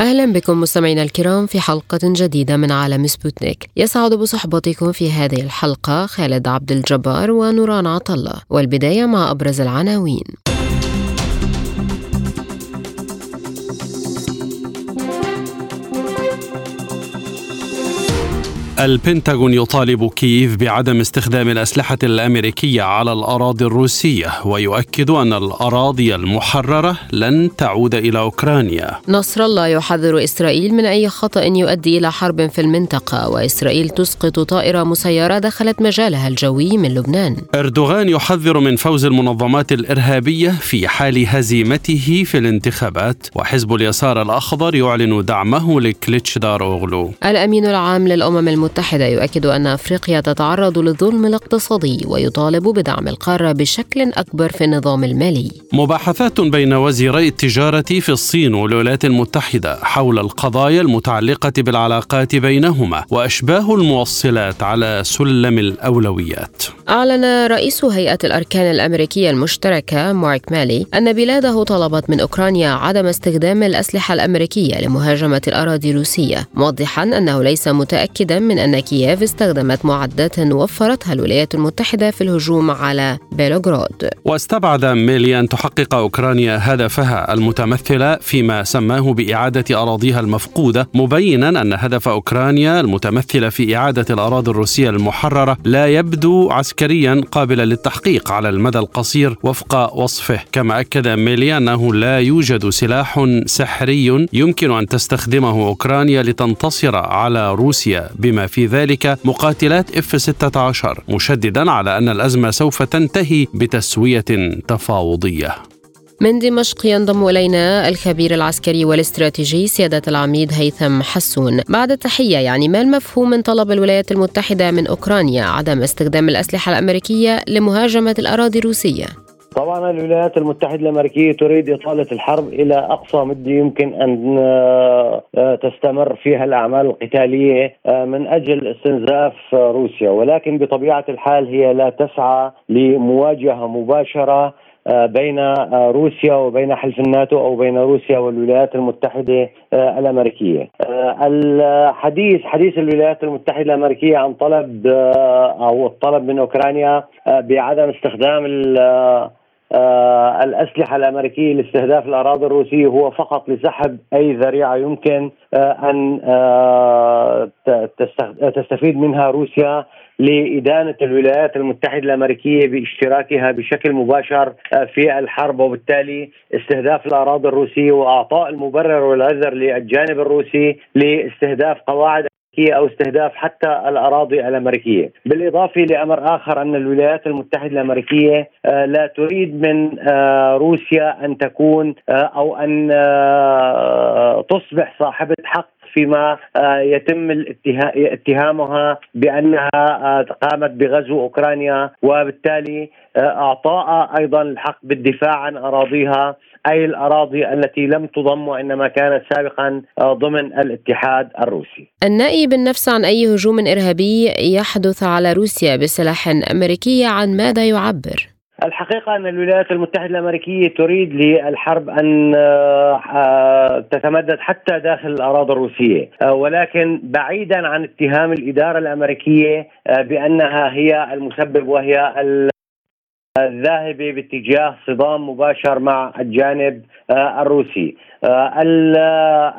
أهلا بكم مستمعينا الكرام في حلقة جديدة من عالم سبوتنيك. يسعد بصحبتكم في هذه الحلقة خالد عبد الجبار ونوران عطلة والبداية مع أبرز العناوين. البنتاغون يطالب كييف بعدم استخدام الأسلحة الأمريكية على الأراضي الروسية ويؤكد أن الأراضي المحررة لن تعود إلى أوكرانيا. نصر الله يحذر إسرائيل من أي خطأ يؤدي إلى حرب في المنطقة وإسرائيل تسقط طائرة مسيرة دخلت مجالها الجوي من لبنان. أردوغان يحذر من فوز المنظمات الإرهابية في حال هزيمته في الانتخابات وحزب اليسار الأخضر يعلن دعمه لكليتشدار أوغلو الأمين العام للأمم المتحدة المتحدة يؤكد أن أفريقيا تتعرض للظلم الاقتصادي ويطالب بدعم القارة بشكل أكبر في النظام المالي. مباحثات بين وزيري التجارة في الصين والولايات المتحدة حول القضايا المتعلقة بالعلاقات بينهما وأشباه الموصلات على سلم الأولويات. أعلن رئيس هيئة الأركان الأمريكية المشتركة مارك مالي أن بلاده طلبت من أوكرانيا عدم استخدام الأسلحة الأمريكية لمهاجمة الأراضي الروسية موضحا أنه ليس متأكدا من أن كييف استخدمت معدات وفرتها الولايات المتحدة في الهجوم على بيلوغراد واستبعد ميلي أن تحقق أوكرانيا هدفها المتمثل فيما سماه بإعادة أراضيها المفقودة مبينا أن هدف أوكرانيا المتمثل في إعادة الأراضي الروسية المحررة لا يبدو عسكريا قابلا للتحقيق على المدى القصير وفق وصفه. كما أكد ميلي أنه لا يوجد سلاح سحري يمكن أن تستخدمه أوكرانيا لتنتصر على روسيا بما في ذلك مقاتلات اف 16 مشددا على أن الأزمة سوف تنتهي بتسوية تفاوضية. من دمشق ينضم إلينا الخبير العسكري والاستراتيجي سيادة العميد هيثم حسون. بعد التحية يعني ما المفهوم من طلب الولايات المتحدة من أوكرانيا عدم استخدام الأسلحة الأمريكية لمهاجمة الأراضي الروسية؟ طبعا الولايات المتحدة الأمريكية تريد إطالة الحرب إلى أقصى مدة يمكن أن تستمر فيها الأعمال القتالية من أجل استنزاف روسيا ولكن بطبيعة الحال هي لا تسعى لمواجهة مباشرة بين روسيا وبين حلف الناتو أو بين روسيا والولايات المتحدة الأمريكية. الحديث حديث الولايات المتحدة الأمريكية عن طلب أو الطلب من أوكرانيا بعدم استخدام الأسلحة الأمريكية لاستهداف الأراضي الروسية هو فقط لسحب أي ذريعة يمكن أن تستفيد منها روسيا لإدانة الولايات المتحدة الأمريكية باشتراكها بشكل مباشر في الحرب. وبالتالي استهداف الأراضي الروسية وأعطاء المبرر والعذر للجانب الروسي لاستهداف قواعد أو استهداف حتى الأراضي الأمريكية، بالإضافة لأمر آخر أن الولايات المتحدة الأمريكية لا تريد من روسيا أن تكون أو أن تصبح صاحبة حق فيما يتم اتهامها بأنها قامت بغزو أوكرانيا وبالتالي اعطاء أيضا الحق بالدفاع عن أراضيها. أي الأراضي التي لم تضم وإنما كانت سابقا ضمن الاتحاد الروسي. النائي بالنفس عن أي هجوم إرهابي يحدث على روسيا بسلاح أمريكي عن ماذا يعبر؟ الحقيقة أن الولايات المتحدة الأمريكية تريد للحرب أن تتمدد حتى داخل الأراضي الروسية ولكن بعيدا عن اتهام الإدارة الأمريكية بأنها هي المسبب وهي الذاهبة باتجاه صدام مباشر مع الجانب الروسي.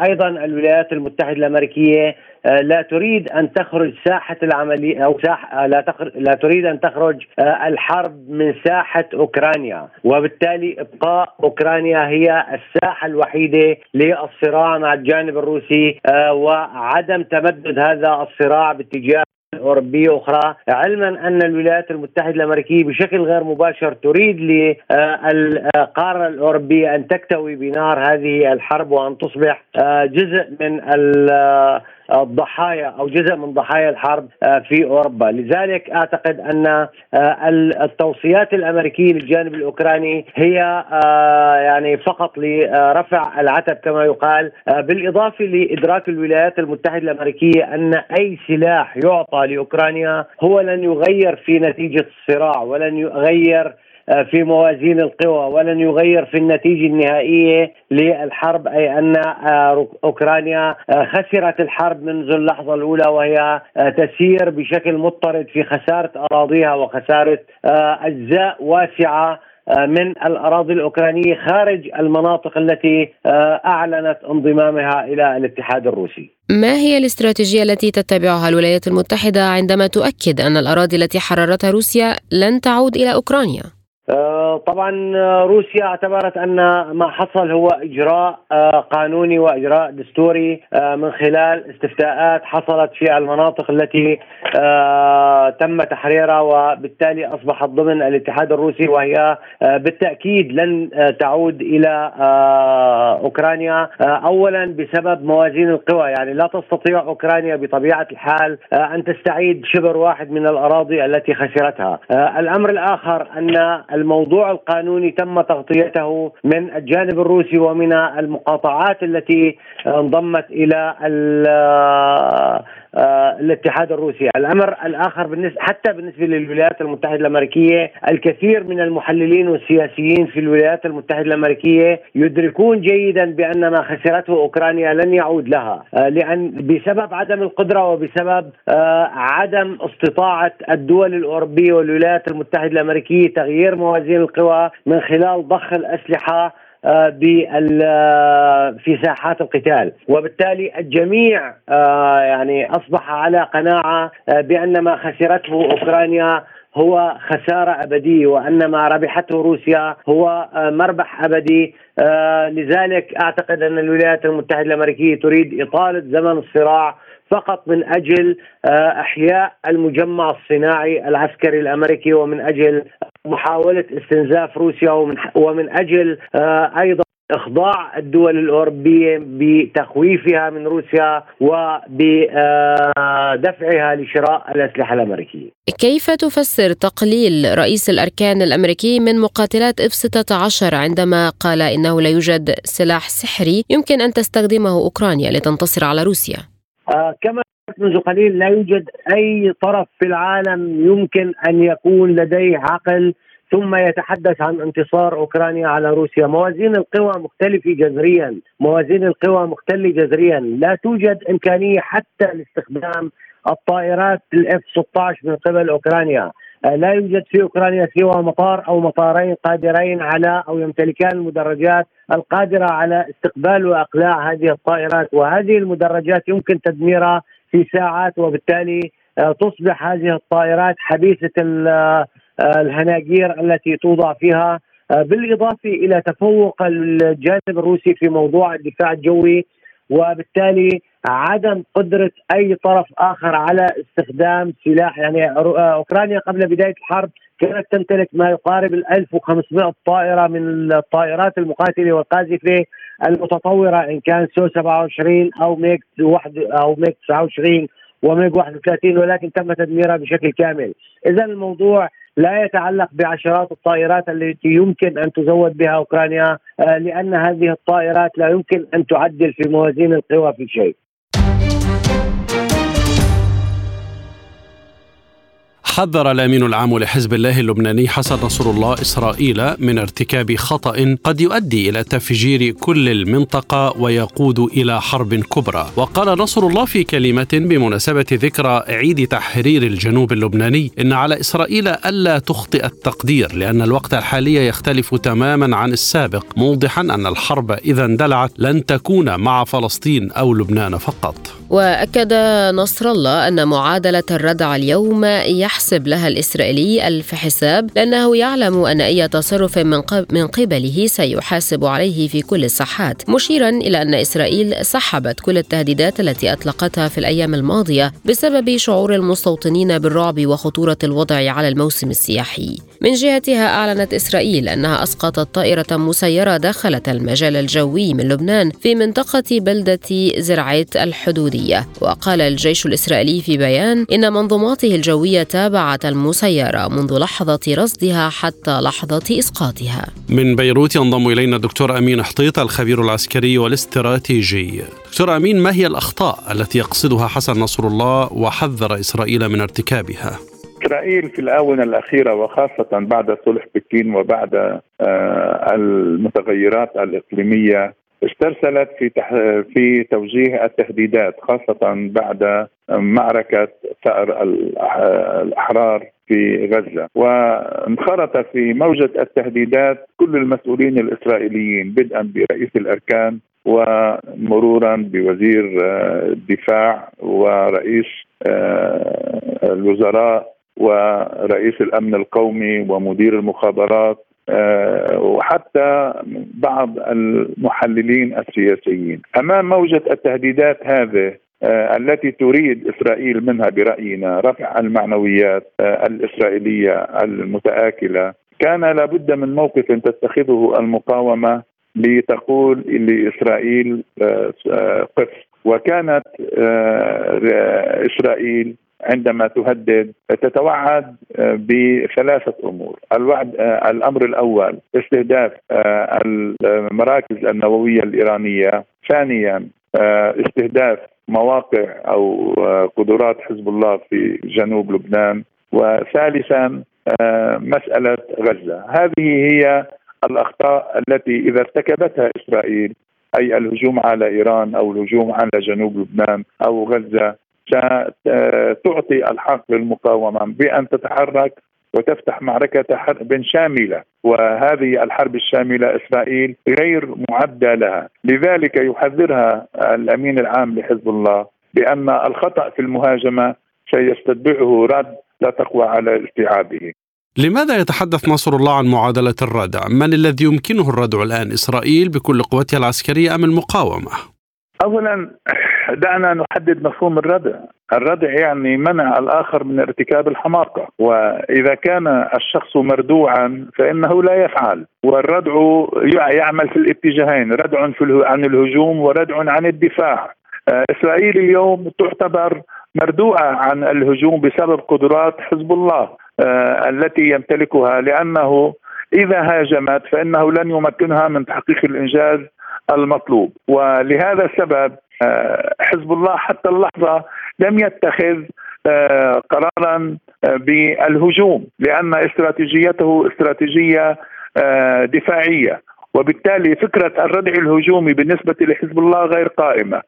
أيضا الولايات المتحدة الأمريكية لا تريد أن تخرج ساحة العملية أو ساحه لا تخرج لا تريد أن تخرج الحرب من ساحة أوكرانيا وبالتالي إبقاء أوكرانيا هي الساحة الوحيدة للصراع مع الجانب الروسي وعدم تمدد هذا الصراع باتجاه أوروبية أخرى علما أن الولايات المتحدة الأمريكية بشكل غير مباشر تريد للقارة الأوروبية أن تكتوي بنار هذه الحرب وأن تصبح جزء من الضحايا أو جزء من ضحايا الحرب في أوروبا، لذلك أعتقد أن التوصيات الأمريكية للجانب الأوكراني هي يعني فقط لرفع العتب كما يقال بالإضافة لإدراك الولايات المتحدة الأمريكية أن أي سلاح يعطى لأوكرانيا هو لن يغير في نتيجة الصراع ولن يغير آه، في موازين القوى ولن يغير في النتيجة النهائية للحرب أي أن آه، أوكرانيا آه، خسرت الحرب منذ اللحظة الأولى وهي تسير بشكل مضطرد في خسارة أراضيها وخسارة أجزاء واسعة من الأراضي الأوكرانية خارج المناطق التي أعلنت انضمامها إلى الاتحاد الروسي. ما هي الاستراتيجية التي تتبعها الولايات المتحدة عندما تؤكد أن الأراضي التي حررتها روسيا لن تعود إلى أوكرانيا؟ آه، طبعا آه، روسيا اعتبرت أن ما حصل هو إجراء آه، قانوني وإجراء دستوري من خلال استفتاءات حصلت في المناطق التي تم تحريرها وبالتالي أصبحت ضمن الاتحاد الروسي وهي بالتأكيد لن تعود إلى أوكرانيا اولا بسبب موازين القوى. يعني لا تستطيع أوكرانيا بطبيعة الحال أن تستعيد شبر واحد من الأراضي التي خسرتها. الأمر الآخر أن الموضوع القانوني تم تغطيته من الجانب الروسي ومن المقاطعات التي انضمت إلى الاتحاد الروسي. الأمر الآخر بالنسبة حتى بالنسبة للولايات المتحدة الأمريكية الكثير من المحللين والسياسيين في الولايات المتحدة الأمريكية يدركون جيدا بان ما خسرته أوكرانيا لن يعود لها. آه، لأن بسبب عدم القدرة وبسبب آه، عدم استطاعة الدول الأوروبية والولايات المتحدة الأمريكية تغيير موازين القوى من خلال ضخ آه، آه، في ساحات القتال. وبالتالي الجميع آه، يعني أصبح على قناعة بأن ما خسرته أوكرانيا هو خسارة أبدية وأن ما ربحته روسيا هو مربح أبدي. لذلك أعتقد أن الولايات المتحدة الأمريكية تريد إطالة زمن الصراع فقط من أجل إحياء المجمع الصناعي العسكري الأمريكي ومن أجل محاولة استنزاف روسيا ومن ومن أجل آه، أيضا إخضاع الدول الأوروبية بتخويفها من روسيا وبدفعها لشراء الأسلحة الأمريكية. كيف تفسر تقليل رئيس الأركان الأمريكي من مقاتلات إف 16 عندما قال إنه لا يوجد سلاح سحري يمكن أن تستخدمه أوكرانيا لتنتصر على روسيا؟ آه كما منذ قليل لا يوجد أي طرف في العالم يمكن أن يكون لديه عقل ثم يتحدث عن انتصار أوكرانيا على روسيا، موازين القوى مختلفة جذريا، موازين القوى مختلفة جذريا، لا توجد إمكانية حتى لاستخدام الطائرات الإف 16 من قبل أوكرانيا، لا يوجد في أوكرانيا سوى مطار أو مطارين قادرين على أو يمتلكان المدرجات القادرة على استقبال وإقلاع هذه الطائرات. وهذه المدرجات يمكن تدميرها في ساعات وبالتالي آه، تصبح هذه الطائرات حبيسه آه، الهناجير التي توضع فيها آه، بالإضافة إلى تفوق الجانب الروسي في موضوع الدفاع الجوي وبالتالي عدم قدرة أي طرف آخر على استخدام سلاح. يعني أوكرانيا قبل بداية الحرب كانت تمتلك ما يقارب ال 1500 طائرة من الطائرات المقاتلة والقاذفة. المتطورة إن كان سو 27 أو ميغ واحد أو ميغ 29 وميج 31 ولكن تم تدميرها بشكل كامل. اذا الموضوع لا يتعلق بعشرات الطائرات التي يمكن أن تزود بها أوكرانيا آه، لأن هذه الطائرات لا يمكن أن تعدل في موازين القوى في شيء. حذر الأمين العام لحزب الله اللبناني حسن نصر الله إسرائيل من ارتكاب خطأ قد يؤدي إلى تفجير كل المنطقة ويقود إلى حرب كبرى. وقال نصر الله في كلمة بمناسبة ذكرى عيد تحرير الجنوب اللبناني إن على إسرائيل ألا تخطئ التقدير لأن الوقت الحالي يختلف تماما عن السابق موضحا أن الحرب إذا اندلعت لن تكون مع فلسطين أو لبنان فقط. وأكد نصر الله أن معادلة الردع اليوم يحصل يحسب لها الإسرائيلي ألف حساب لأنه يعلم أن أي تصرف من قبله سيحاسب عليه في كل الساحات مشيرا إلى أن إسرائيل سحبت كل التهديدات التي أطلقتها في الأيام الماضية بسبب شعور المستوطنين بالرعب وخطورة الوضع على الموسم السياحي. من جهتها أعلنت إسرائيل أنها أسقطت طائرة مسيرة داخلة المجال الجوي من لبنان في منطقة بلدة زرعيت الحدودية. وقال الجيش الإسرائيلي في بيان إن منظوماته الجوية تابعت المسيرة منذ لحظة رصدها حتى لحظة إسقاطها. من بيروت ينضم إلينا الدكتور أمين حطيط الخبير العسكري والاستراتيجي. دكتور أمين ما هي الأخطاء التي يقصدها حسن نصر الله وحذر إسرائيل من ارتكابها؟ إسرائيل في الآونة الأخيرة وخاصة بعد صلح بكين وبعد آه، المتغيرات الإقليمية استرسلت في في توجيه التهديدات خاصة بعد معركة ثأر الأحرار في غزة. وانخرط في موجة التهديدات كل المسؤولين الإسرائيليين بدءا برئيس الأركان ومرورا بوزير آه، الدفاع ورئيس آه، الوزراء ورئيس الأمن القومي ومدير المخابرات آه، وحتى بعض المحللين السياسيين. أمام موجة التهديدات هذه آه، التي تريد إسرائيل منها برأينا رفع المعنويات آه، الإسرائيلية المتآكلة كان لابد من موقف تتخذه المقاومة لتقول لإسرائيل قف. وكانت إسرائيل عندما تهدد تتوعد آه، بثلاثة أمور. الوعد آه، الأمر الأول استهداف آه، المراكز النووية الإيرانية. ثانيا استهداف مواقع أو قدرات حزب الله في جنوب لبنان. وثالثا مسألة غزة. هذه هي الأخطاء التي إذا ارتكبتها إسرائيل أي الهجوم على إيران أو الهجوم على جنوب لبنان أو غزة ستعطي الحق للمقاومة بأن تتحرك وتفتح معركة حرب شاملة وهذه الحرب الشاملة إسرائيل غير معدة لها لذلك يحذرها الأمين العام لحزب الله بأن الخطأ في المهاجمة سيستتبعه رد لا تقوى على استيعابه لماذا يتحدث نصر الله عن معادلة الردع؟ من الذي يمكنه الردع الآن؟ إسرائيل بكل قوتها العسكرية أم المقاومة؟ اولا دعنا نحدد مفهوم الردع. الردع يعني منع الآخر من ارتكاب الحماقة. وإذا كان الشخص مردوعا فإنه لا يفعل. والردع يعمل في الاتجاهين. ردع في عن الهجوم وردع عن الدفاع. آه، إسرائيل اليوم تعتبر مردوعة عن الهجوم بسبب قدرات حزب الله آه، التي يمتلكها. لأنه إذا هاجمت فإنه لن يمكنها من تحقيق الإنجاز المطلوب. ولهذا السبب آه، حزب الله حتى اللحظة لم يتخذ آه، قرارا آه، بالهجوم لأن استراتيجيته استراتيجية دفاعية. وبالتالي فكرة الردع الهجومي بالنسبة لحزب الله غير قائمة.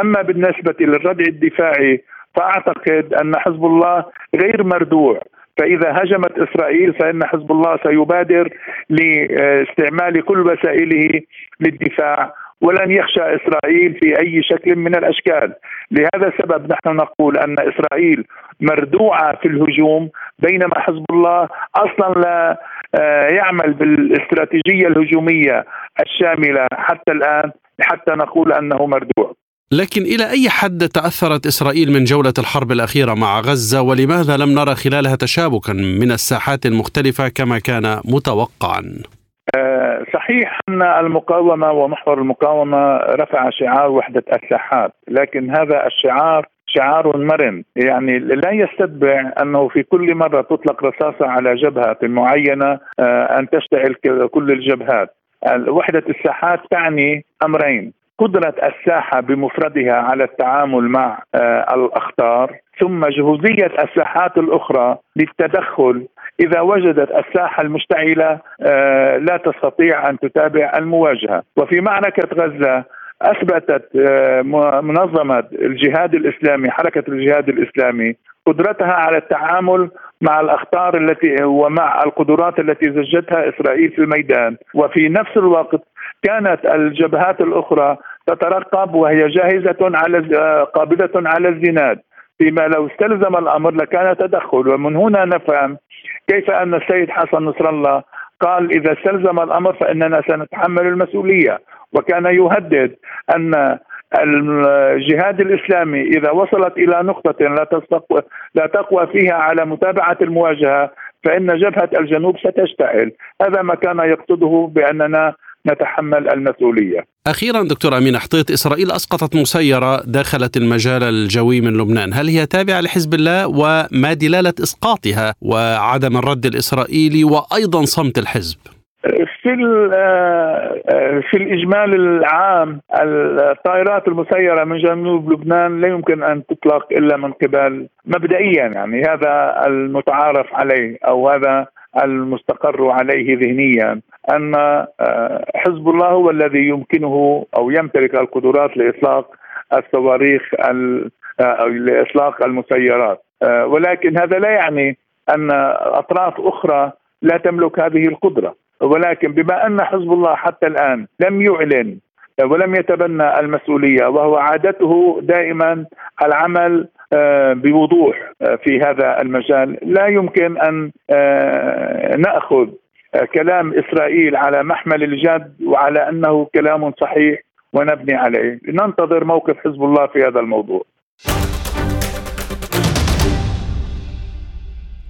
أما بالنسبة للردع الدفاعي فأعتقد أن حزب الله غير مردوع. فإذا هجمت إسرائيل فإن حزب الله سيبادر لاستعمال كل وسائله للدفاع ولن يخشى إسرائيل في أي شكل من الأشكال، لهذا السبب نحن نقول أن إسرائيل مردوعة في الهجوم بينما حزب الله أصلا لا آه، يعمل بالاستراتيجية الهجومية الشاملة حتى الآن حتى نقول أنه مردوع. لكن إلى أي حد تأثرت إسرائيل من جولة الحرب الأخيرة مع غزة؟ ولماذا لم نرى خلالها تشابكا من الساحات المختلفة كما كان متوقعا؟ آه، صحيح أن المقاومة ومحور المقاومة رفع شعار وحدة الساحات لكن هذا الشعار شعار مرن. يعني لا يستتبع أنه في كل مرة تطلق رصاصة على جبهة معينة آه، أن تشتعل كل الجبهات. وحدة الساحات تعني أمرين. قدرة الساحة بمفردها على التعامل مع آه، الأخطار ثم جهوزية الساحات الأخرى للتدخل. إذا وجدت الساحة المشتعلة آه، لا تستطيع أن تتابع المواجهة. وفي معركة غزة أثبتت آه، منظمة الجهاد الإسلامي حركة الجهاد الإسلامي قدرتها على التعامل مع الأخطار التي ومع القدرات التي زجتها إسرائيل في الميدان. وفي نفس الوقت كانت الجبهات الأخرى تترقب وهي جاهزة على آه، قابله على الزناد فيما لو استلزم الأمر لكان تدخل. ومن هنا نفهم كيف أن السيد حسن نصر الله قال إذا استلزم الأمر فإننا سنتحمل المسؤولية. وكان يهدد أن الجهاد الإسلامي إذا وصلت إلى نقطة لا تستقوى لا تقوى فيها على متابعة المواجهة فإن جبهة الجنوب ستشتعل. هذا ما كان يقصده بأننا نتحمل المسؤولية. أخيرا دكتور أمين حطيت إسرائيل أسقطت مسيرة داخلت المجال الجوي من لبنان. هل هي تابعة لحزب الله وما دلالة إسقاطها وعدم الرد الإسرائيلي وأيضا صمت الحزب؟ في في الإجمال العام الطائرات المسيرة من جنوب لبنان لا يمكن أن تطلق إلا من قبل مبدئيا يعني. هذا المتعارف عليه أو هذا المستقر عليه ذهنيا. أن آه، حزب الله هو الذي يمكنه أو يمتلك القدرات لإطلاق الصواريخ آه، لإطلاق المسيرات. آه، ولكن هذا لا يعني أن أطراف أخرى لا تملك هذه القدرة. ولكن بما أن حزب الله حتى الآن لم يعلن ولم يتبنى المسؤولية وهو عادته دائما العمل بوضوح في هذا المجال لا يمكن أن نأخذ كلام إسرائيل على محمل الجد وعلى أنه كلام صحيح ونبني عليه. ننتظر موقف حزب الله في هذا الموضوع.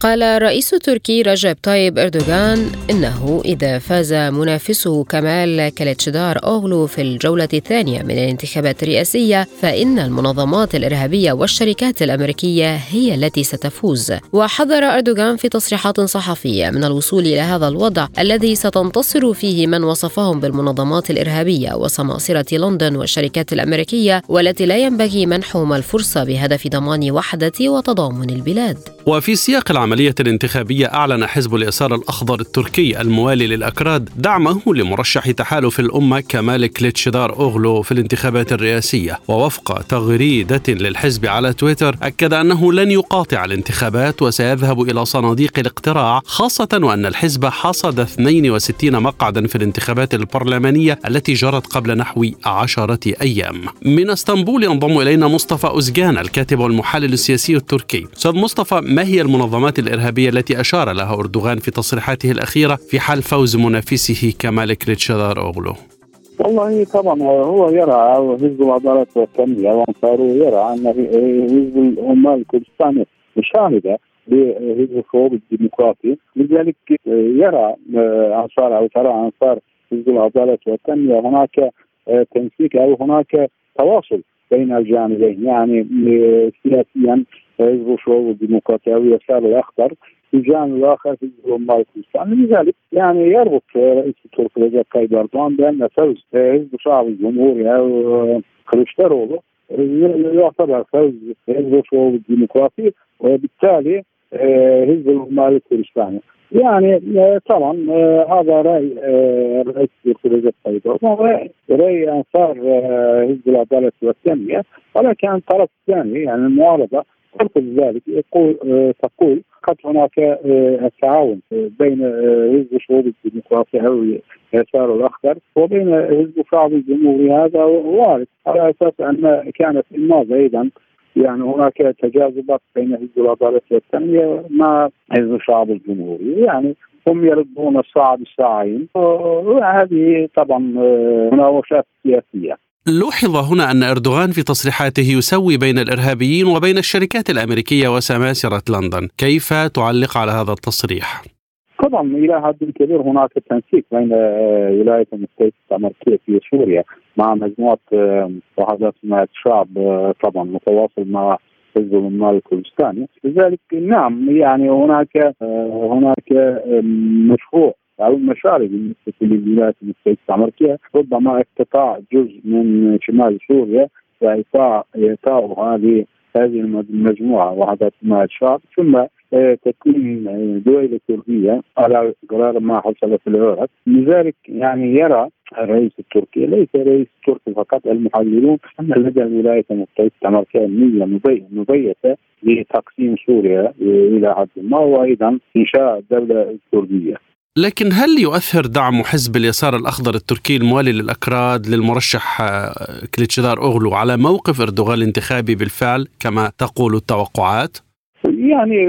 قال الرئيس التركي رجب طيب أردوغان إنه إذا فاز منافسه كمال كليتشدار أوغلو في الجولة الثانية من الانتخابات الرئاسية فإن المنظمات الإرهابية والشركات الأمريكية هي التي ستفوز. وحذر أردوغان في تصريحات صحفية من الوصول إلى هذا الوضع الذي ستنتصر فيه من وصفهم بالمنظمات الإرهابية وسماسرة لندن والشركات الأمريكية والتي لا ينبغي منحهم الفرصة بهدف ضمان وحدة وتضامن البلاد. وفي سياق العمل العملية الانتخابية أعلن حزب اليسار الأخضر التركي الموالي للأكراد دعمه لمرشح تحالف الأمة كمال كليتشدار أوغلو في الانتخابات الرئاسية. ووفق تغريدة للحزب على تويتر أكد أنه لن يقاطع الانتخابات وسيذهب إلى صناديق الاقتراع خاصة وأن الحزب حصد 62 مقعدا في الانتخابات البرلمانية التي جرت قبل نحو عشرة أيام. من اسطنبول ينضم إلينا مصطفى أزجان الكاتب والمحلل السياسي التركي. أستاذ مصطفى ما هي المنظمات الإرهابية التي أشار لها أردوغان في تصريحاته الأخيرة في حال فوز منافسه كمال كريتشادار أوغلو والله طبعا هو يرى حزب العدالة والتنمية وأنصاره يرى أن حزب العمال الكردستاني مشاهدة لحزب الشعوب الديمقراطي. لذلك يرى أنصار أو ترى أنصار حزب العدالة والتنمية هناك تنسيق أو هناك تواصل بين الجانبين يعني سياسيا حزب الشعوب الديمقراطي أو اليسار الاخضر في الجانب الآخر حزب العمال الكردستاني لذلك يعني يربط رئيس التركي رجب طيب اردوغان بان فوز حزب الشعب الجمهوري أو كليشداروغلو يعتبر فوز حزب الشعوب الديمقراطي وبالتالي حزب العمال الكردستاني يعني طبعا هذا راي الرئيس التركي رجب طيب اردوغان راي انصار حزب العداله والتنميه ولكن الطرف الثاني يعني المعارضه تنقل ذلك يقول آه، تقول قد هناك آه، التعاون بين آه، حزب الشعوب الديمقراطي أو اليسار الأخضر وبين حزب الشعب الجمهوري هذا وارد على أساس أن كانت في الماضي أيضا يعني هناك تجاذبات بين حزب العدالة والتنمية مع حزب الشعب الجمهوري. يعني هم يردون الساعة بالساعين وهذه طبعا مناوشات سياسية. لوحظ هنا أن أردوغان في تصريحاته يسوي بين الإرهابيين وبين الشركات الأمريكية وسماسرة لندن كيف تعلق على هذا التصريح؟ طبعا إلى حد كبير هناك تنسيق بين آه، ولاية المتحدة الأمريكية في سوريا مع مجموعة وحدات حمايه الشعب آه، طبعا متواصل مع حزب العمال الكردستاني لذلك نعم يعني هناك آه، هناك مشروع أو المشاريع بالنسبة للولايات المتحدة الأمريكية. ربما اقتطاع جزء من شمال سوريا واعطاء إعطاء هذه المجموعة وحدات حمايه الشعب ثم آه، تكون دولة تركية على قرار ما حصل في العراق. لذلك يعني يرى الرئيس التركي ليس الرئيس التركي فقط المحللون أن لدى الولايات المتحدة الأمريكية نية مبيتة لتقسيم سوريا إلى حد ما وأيضا إنشاء الدولة الكرديه لكن هل يؤثر دعم حزب اليسار الأخضر التركي الموالي للأكراد للمرشح آه، كليتشدار أوغلو على موقف أردوغان الانتخابي بالفعل كما تقول التوقعات؟ يعني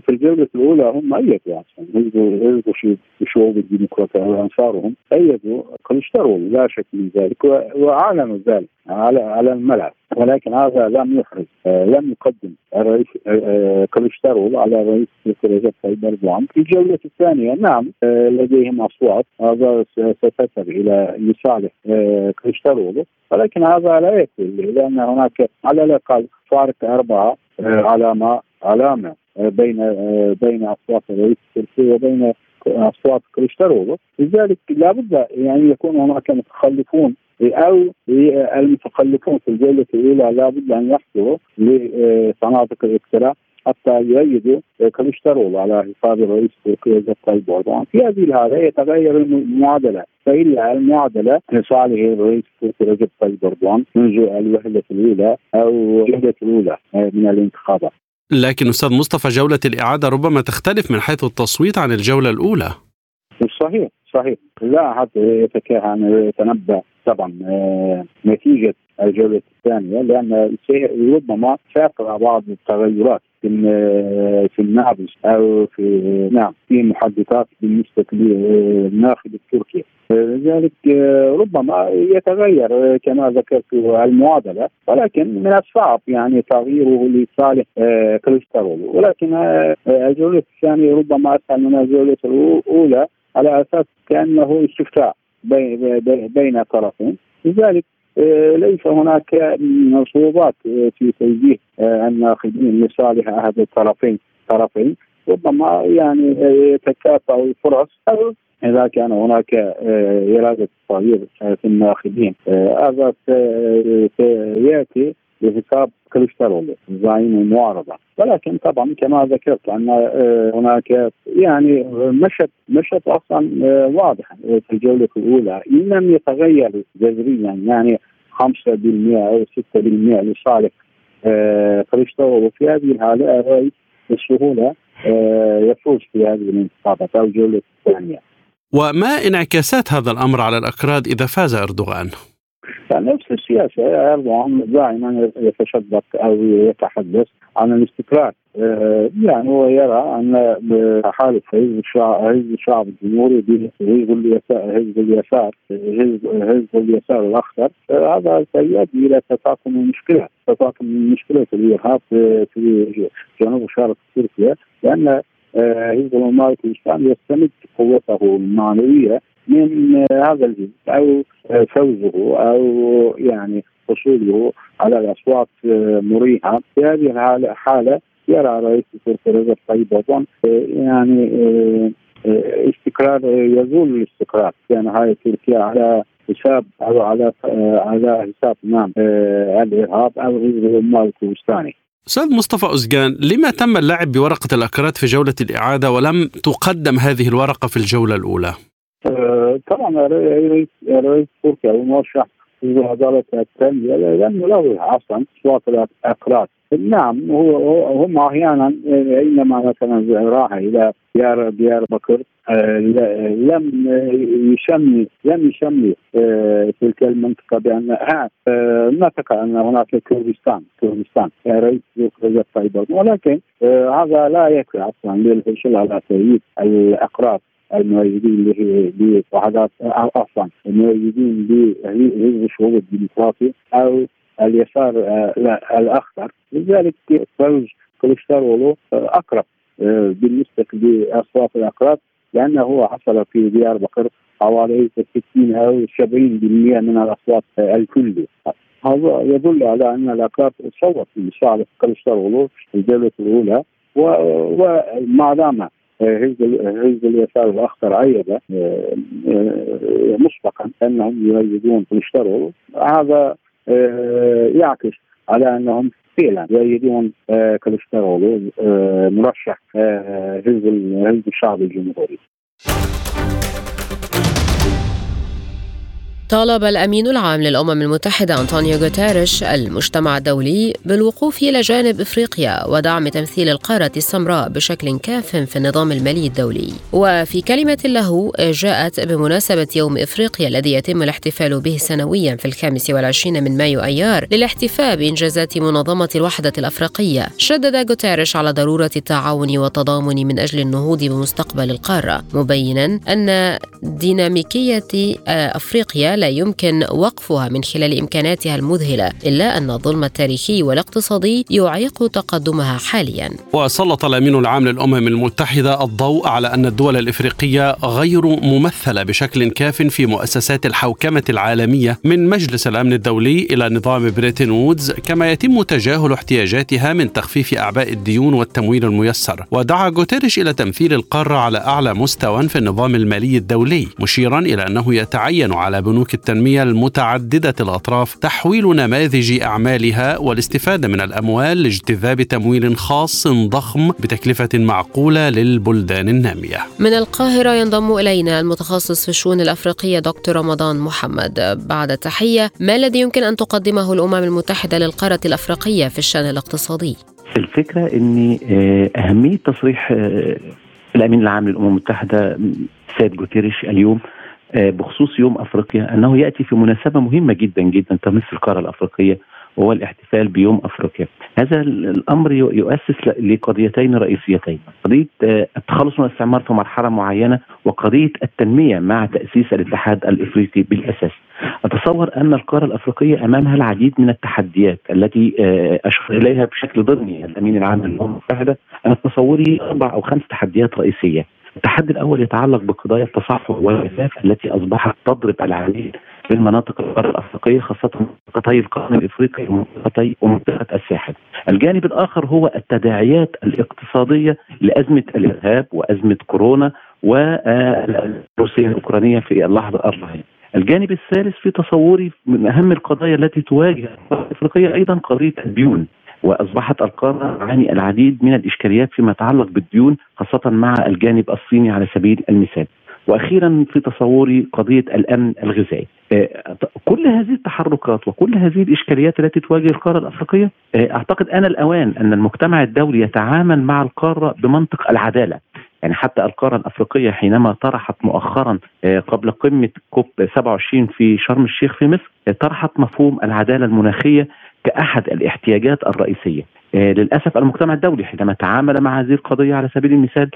في الجولة الأولى هم أيدوا أصلا. حزب الشعوب الديمقراطية وأنصارهم. أيدوا كليشترول لا شك من ذلك وأعلنوا ذلك على على الملعب. ولكن هذا لم يحرز لم يقدم. الرئيس كليشترول على رئيس رجب طيب إردوغان في الجولة الثانية. نعم لديهم أصوات. هذا ستذهب إلى لصالح كليشترول ولكن هذا لا يكفي لأن هناك على الأقل فارق أربعة علامة علامة بين بين أصوات الرئيس التركي وبين أصوات كريشتارولو لذلك لابد يعني يكون هناك متخلفون أو المتخلفون في الجولة الأولى لابد أن يحصلوا لصناديق الاقتراع. حتى يؤيدوا كريشتارولو على حساب الرئيس التركي طيب اردوغان في هذه الحاله يتغير المعادله فإلا المعادلة لصالح الرئيس التركي رجب طيب اردوغان منذ الوهلة الأولى أو الوهلة الأولى من الانتخابات لكن أستاذ مصطفى جولة الإعادة ربما تختلف من حيث التصويت عن الجولة الأولى صحيح صحيح. لا أحد يتكهن يتنبأ طبعا نتيجة الجولة الثانية لأن ربما سيقع بعض التغيرات في في النابلس أو في نعم في محدثات بالنسبة للناخب التركي. لذلك ربما يتغير كما ذكرت المعادلة ولكن من الصعب يعني تغييره لصالح كريستارول ولكن الجولة الثانية ربما أسهل من الجولة الأولى. على أساس كأنه استفتاء بين طرفين. لذلك ليس هناك صعوبات في توجيه الناخبين لصالح أحد الطرفين طرفين. ربما يعني يتكافأ الفرص. إذا كان هناك إرادة تغيير في الناخبين هذا سيأتي. بحساب كريستالولو زعيم المعارضه ولكن طبعا كما ذكرت أن هناك يعني مشت مشت أصلا واضحه في الجولة الأولى إن لم يتغير جذريا يعني 5% أو 6% لصالح كريستالولو في هذه الحالة الرئيس بسهولة يفوز في هذه الانتخابات أو الجوله الثانية. وما انعكاسات هذا الأمر على الأكراد إذا فاز أردوغان؟ نفس السياسة. اردوغان دائما يتشدق أو يتحدث عن الاستقرار. يعني هو يرى أن حالة حزب الشعب حزب الشعب الجمهوري حزب اليسار حزب اليسار حزب اليسار الأخضر. هذا سيؤدي إلى تفاقم المشكلة تفاقم المشكلة الارهاب في جنوب شرق تركيا. لأن حزب العمال الاسلامي يستمد قوته المعنوية من هذا الجزء أو فوزه أو يعني حصوله على الأصوات مريحة في هذه الحالة يرى رئيس تركيا رجب طيب اردوغان يعني استقرار يزول الاستقرار في نهاية تركيا على حساب أو على على حساب نعم الإرهاب أو حزب العمال الكردستاني. أستاذ مصطفى أزجان لما تم اللعب بورقة الأكراد في جولة الإعادة ولم تقدم هذه الورقة في الجولة الأولى؟ أه طبعا رئيس رئيس تركيا المرشح في عدالة التنمية لم يلغي أصلا أصوات الأكراد نعم هو هم أحيانا حينما مثلا راح إلى ديار ديار بكر لم يشمي لم يشمي تلك المنطقة بان نطق أن هناك كردستان كردستان رئيس رجب طيب ولكن هذا لا يكفي أصلا للحصول على تأييد الاقراض المؤيدين لوحدات أصلا المؤيدين لحزب الشعوب الديمقراطي أو اليسار الاخضر لذلك فوز كليشتارولو أقرب بالنسبة لأصوات الأقراض لأنه حصل في ديار بكر حوالي 60 أو 70% من الأصوات الكلي هذا يدل على أن الأقراض صوت لصالح في الجوله الأولى وما دام حزب اليسار الاخضر عبر مسبقا أنهم يؤيدون كليتشدار أوغلو هذا يعكس على أنهم فعلا يؤيدون كليتشدار أوغلو مرشح حزب حزب الشعب الجمهوري. طالب الأمين العام للأمم المتحدة أنطونيو غوتيريش المجتمع الدولي بالوقوف إلى جانب إفريقيا ودعم تمثيل القارة السمراء بشكل كاف في النظام المالي الدولي. وفي كلمة له جاءت بمناسبة يوم إفريقيا الذي يتم الاحتفال به سنويا في الخامس والعشرين من مايو أيار للاحتفاء بإنجازات منظمة الوحدة الأفريقية شدد غوتيريش على ضرورة التعاون والتضامن من أجل النهوض بمستقبل القارة مبينا أن ديناميكية أفريقيا لا يمكن وقفها من خلال إمكاناتها المذهلة إلا أن الظلم التاريخي والاقتصادي يعيق تقدمها حاليا. وسلط الأمين العام للأمم المتحدة الضوء على أن الدول الإفريقية غير ممثلة بشكل كاف في مؤسسات الحوكمة العالمية من مجلس الأمن الدولي إلى نظام بريتن وودز كما يتم تجاهل احتياجاتها من تخفيف أعباء الديون والتمويل الميسر. ودعا غوتيريش إلى تمثيل القارة على أعلى مستوى في النظام المالي الدولي مشيرا إلى أنه يتعين على بنوك التنمية المتعددة الأطراف تحويل نماذج أعمالها والاستفادة من الأموال لاجتذاب تمويل خاص ضخم بتكلفة معقولة للبلدان النامية من القاهرة ينضم إلينا المتخصص في الشؤون الأفريقية دكتور رمضان محمد بعد التحية ما الذي يمكن أن تقدمه الأمم المتحدة للقارة الأفريقية في الشأن الاقتصادي؟ الفكرة أن آه، أهمية تصريح آه، الأمين العام للأمم المتحدة سيد جوتيريش اليوم بخصوص يوم أفريقيا أنه يأتي في مناسبة مهمة جدا جدا تمس القارة الأفريقية وهو الاحتفال بيوم أفريقيا. هذا الأمر يؤسس لقضيتين رئيسيتين، قضية آه، التخلص من الاستعمار في مرحلة معينة وقضية التنمية مع تأسيس الاتحاد الإفريقي بالأساس. أتصور أن القارة الأفريقية أمامها العديد من التحديات التي آه، أشار إليها بشكل ضمني الأمين العام للأمم المتحدة أنا تصوري أربع أو خمس تحديات رئيسية. التحدي الأول يتعلق بقضايا التصحر والجفاف التي أصبحت تضرب العديد من مناطق القاره الأفريقية خاصة منطقتي القرن الإفريقي ومنطقتي ومنطقة الساحل. الجانب الآخر هو التداعيات الاقتصادية لأزمة الإرهاب وأزمة كورونا والروسية الأوكرانية في اللحظة الراهنة. الجانب الثالث في تصوري من أهم القضايا التي تواجه القاره الأفريقية أيضا قضية الديون وأصبحت القاره تعاني العديد من الإشكاليات فيما يتعلق بالديون خاصة مع الجانب الصيني على سبيل المثال. وأخيرا في تصوري قضية الأمن الغذائي. آه، كل هذه التحركات وكل هذه الإشكاليات التي تواجه القارة الأفريقية آه، أعتقد أن الأوان أن المجتمع الدولي يتعامل مع القارة بمنطق العدالة. يعني حتى القارة الأفريقية حينما طرحت مؤخرا آه، قبل قمة كوب 27 في شرم الشيخ في مصر طرحت مفهوم العدالة المناخية كأحد الاحتياجات الرئيسية. للأسف المجتمع الدولي حينما تعامل مع هذه القضية على سبيل المثال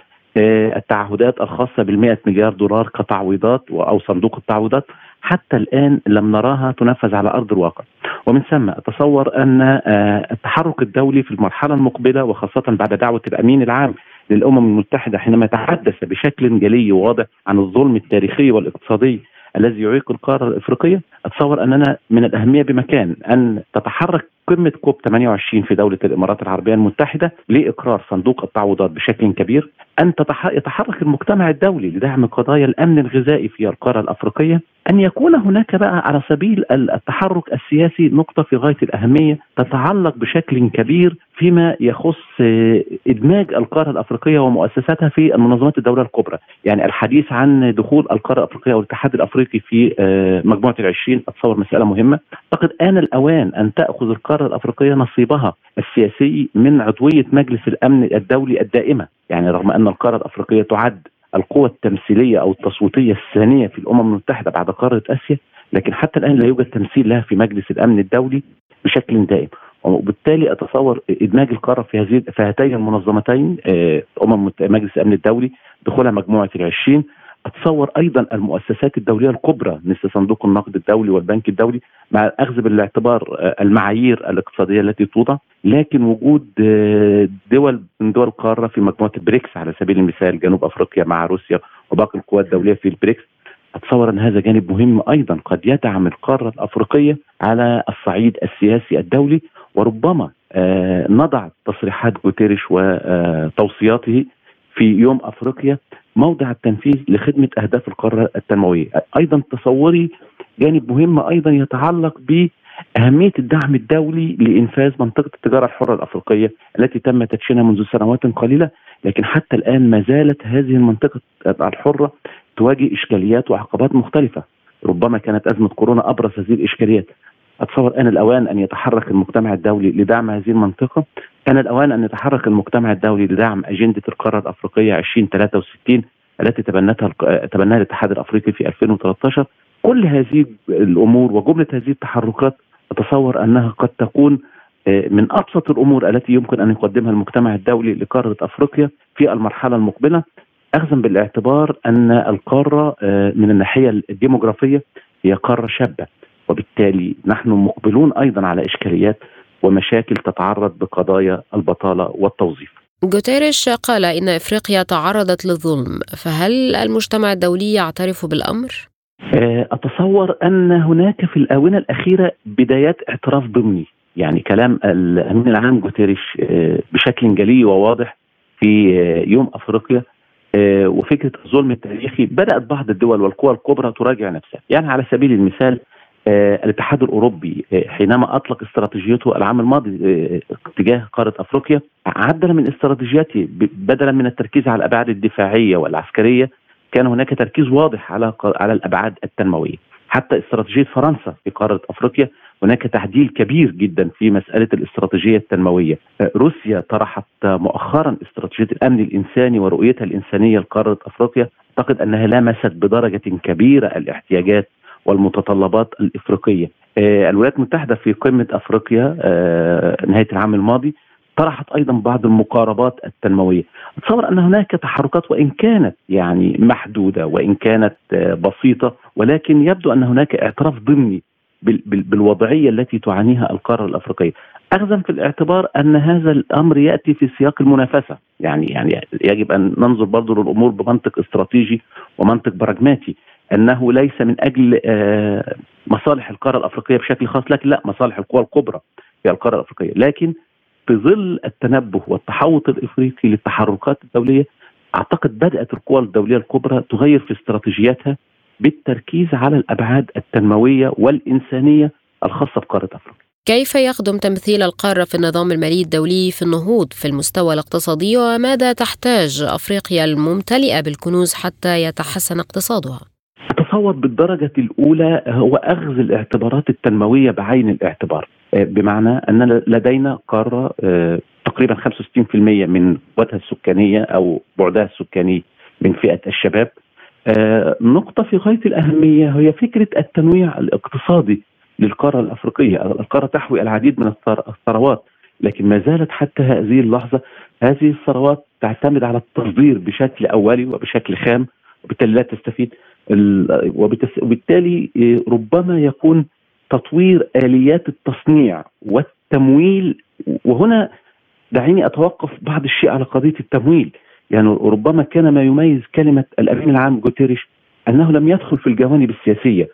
التعهدات الخاصة بالمئة مليار دولار كتعويضات أو صندوق التعويضات حتى الآن لم نراها تنفذ على أرض الواقع ومن ثم أتصور أن آه، التحرك الدولي في المرحلة المقبلة وخاصة بعد دعوة الأمين العام للأمم المتحدة حينما تحدث بشكل جلي وواضح عن الظلم التاريخي والاقتصادي الذي يعيق القارة الإفريقية أتصور أننا من الأهمية بمكان أن تتحرك قمة كوب 28 في دولة الإمارات العربية المتحدة لإقرار صندوق التعويضات بشكل كبير أن يتحرك المجتمع الدولي لدعم قضايا الأمن الغذائي في القارة الأفريقية أن يكون هناك بقى على سبيل التحرك السياسي نقطة في غاية الأهمية تتعلق بشكل كبير فيما يخص آه، إدماج القارة الأفريقية ومؤسساتها في المنظمات الدولية الكبرى، يعني الحديث عن دخول القارة الأفريقية والاتحاد الأفريقي في آه، مجموعة العشرين أتصور مسألة مهمة، أعتقد آن الأوان أن تأخذ القارة الأفريقية نصيبها السياسي من عضوية مجلس الأمن الدولي الدائمة، يعني رغم أن القارة الأفريقية تعد القوة التمثيلية أو التصويتية الثانية في الأمم المتحدة بعد قارة آسيا لكن حتى الآن لا يوجد تمثيل لها في مجلس الأمن الدولي بشكل دائم. وبالتالي أتصور إدماج القارة في هذه في هاتين المنظمتين آه، أمم مجلس الأمن الدولي دخولها مجموعة العشرين اتصور أيضا المؤسسات الدولية الكبرى مثل صندوق النقد الدولي والبنك الدولي مع الأخذ بالاعتبار آه، المعايير الاقتصادية التي توضع. لكن وجود آه، دول من دول القاره في مجموعة البريكس على سبيل المثال جنوب أفريقيا مع روسيا وباقي القوى الدولية في البريكس أتصور أن هذا جانب مهم أيضا قد يدعم القارة الأفريقية على الصعيد السياسي الدولي. وربما آه، نضع تصريحات جوتيريش وتوصياته في يوم أفريقيا موضع التنفيذ لخدمة أهداف القاره التنمويه، أيضا تصوري جانب مهم أيضا يتعلق ب أهمية الدعم الدولي لإنفاذ منطقة التجارة الحرة الأفريقية التي تم تدشينها منذ سنوات قليلة لكن حتى الآن ما زالت هذه المنطقة الحرة تواجه إشكاليات وعقبات مختلفة. ربما كانت أزمة كورونا أبرز هذه الإشكاليات. أتصور أن الأوان أن يتحرك المجتمع الدولي لدعم هذه المنطقة. أن الأوان أن يتحرك المجتمع الدولي لدعم أجندة القارة الأفريقية 2063 التي تبنتها تبناها الاتحاد الأفريقي في 2013 كل هذه الأمور وجملة هذه التحركات أتصور أنها قد تكون آه، من أبسط الأمور التي يمكن أن يقدمها المجتمع الدولي لقارة أفريقيا في المرحلة المقبلة. اخذا بالاعتبار أن القارة آه، من الناحية الديموغرافية هي قارة شابة. وبالتالي نحن مقبلون أيضا على إشكاليات ومشاكل تتعرض بقضايا البطالة والتوظيف. جوتيريش قال إن إفريقيا تعرضت للظلم، فهل المجتمع الدولي يعترف بالأمر؟ آه، أتصور أن هناك في الآونة الأخيرة بدايات اعتراف ضمني، يعني كلام الأمين العام جوتيريش آه، بشكل جلي وواضح في آه، يوم أفريقيا وفكرة الظلم التاريخي بدأت بعض الدول والقوى الكبرى تراجع نفسها، يعني على سبيل المثال الاتحاد الأوروبي آه حينما أطلق استراتيجيته العام الماضي آه تجاه قارة أفريقيا عدل من استراتيجيته بدلا من التركيز على الأبعاد الدفاعية والعسكرية كان هناك تركيز واضح على على الأبعاد التنموية. حتى استراتيجية فرنسا في قارة أفريقيا هناك تعديل كبير جدا في مسألة الاستراتيجية التنموية. آه، روسيا طرحت مؤخرا استراتيجية الأمن الإنساني ورؤيتها الإنسانية لقارة أفريقيا. أعتقد أنها لمست بدرجة كبيرة الاحتياجات والمتطلبات الإفريقية. آه، الولايات المتحدة في قمة أفريقيا آه، نهاية العام الماضي طرحت أيضا بعض المقاربات التنموية. أتصور أن هناك تحركات وإن كانت يعني محدودة وإن كانت آه، بسيطة ولكن يبدو أن هناك اعتراف ضمني بالوضعية التي تعانيها القارة الأفريقية. اخذا في الاعتبار أن هذا الأمر يأتي في سياق المنافسة، يعني يعني يجب أن ننظر برضه للأمور بمنطق استراتيجي ومنطق براجماتي. أنه ليس من أجل آه، مصالح القارة الأفريقية بشكل خاص لكن لا مصالح القوى الكبرى في القارة الأفريقية لكن في ظل التنبه والتحوط الإفريقي للتحركات الدولية أعتقد بدأت القوى الدولية الكبرى تغير في استراتيجياتها بالتركيز على الأبعاد التنموية والإنسانية الخاصة بقارة أفريقيا. كيف يخدم تمثيل القارة في النظام المالي الدولي في النهوض في المستوى الاقتصادي وماذا تحتاج أفريقيا الممتلئة بالكنوز حتى يتحسن اقتصادها؟ أتصور بالدرجة الأولى هو أخذ الاعتبارات التنموية بعين الاعتبار. آه، بمعنى أن لدينا قارة آه، تقريبا 65% من قوتها السكانية أو بعدها السكاني من فئة الشباب. آه، نقطة في غاية الأهمية هي فكرة التنويع الاقتصادي للقارة الأفريقية. القارة تحوي العديد من الثروات لكن ما زالت حتى هذه اللحظة هذه الثروات تعتمد على التصدير بشكل أولي وبشكل خام وبالتالي لا تستفيد. وبالتالي آه، ربما يكون تطوير آليات التصنيع والتمويل وهنا دعيني أتوقف بعض الشيء على قضية التمويل يعني ربما كان ما يميز كلمة الأمين العام جوتيريش أنه لم يدخل في الجوانب السياسية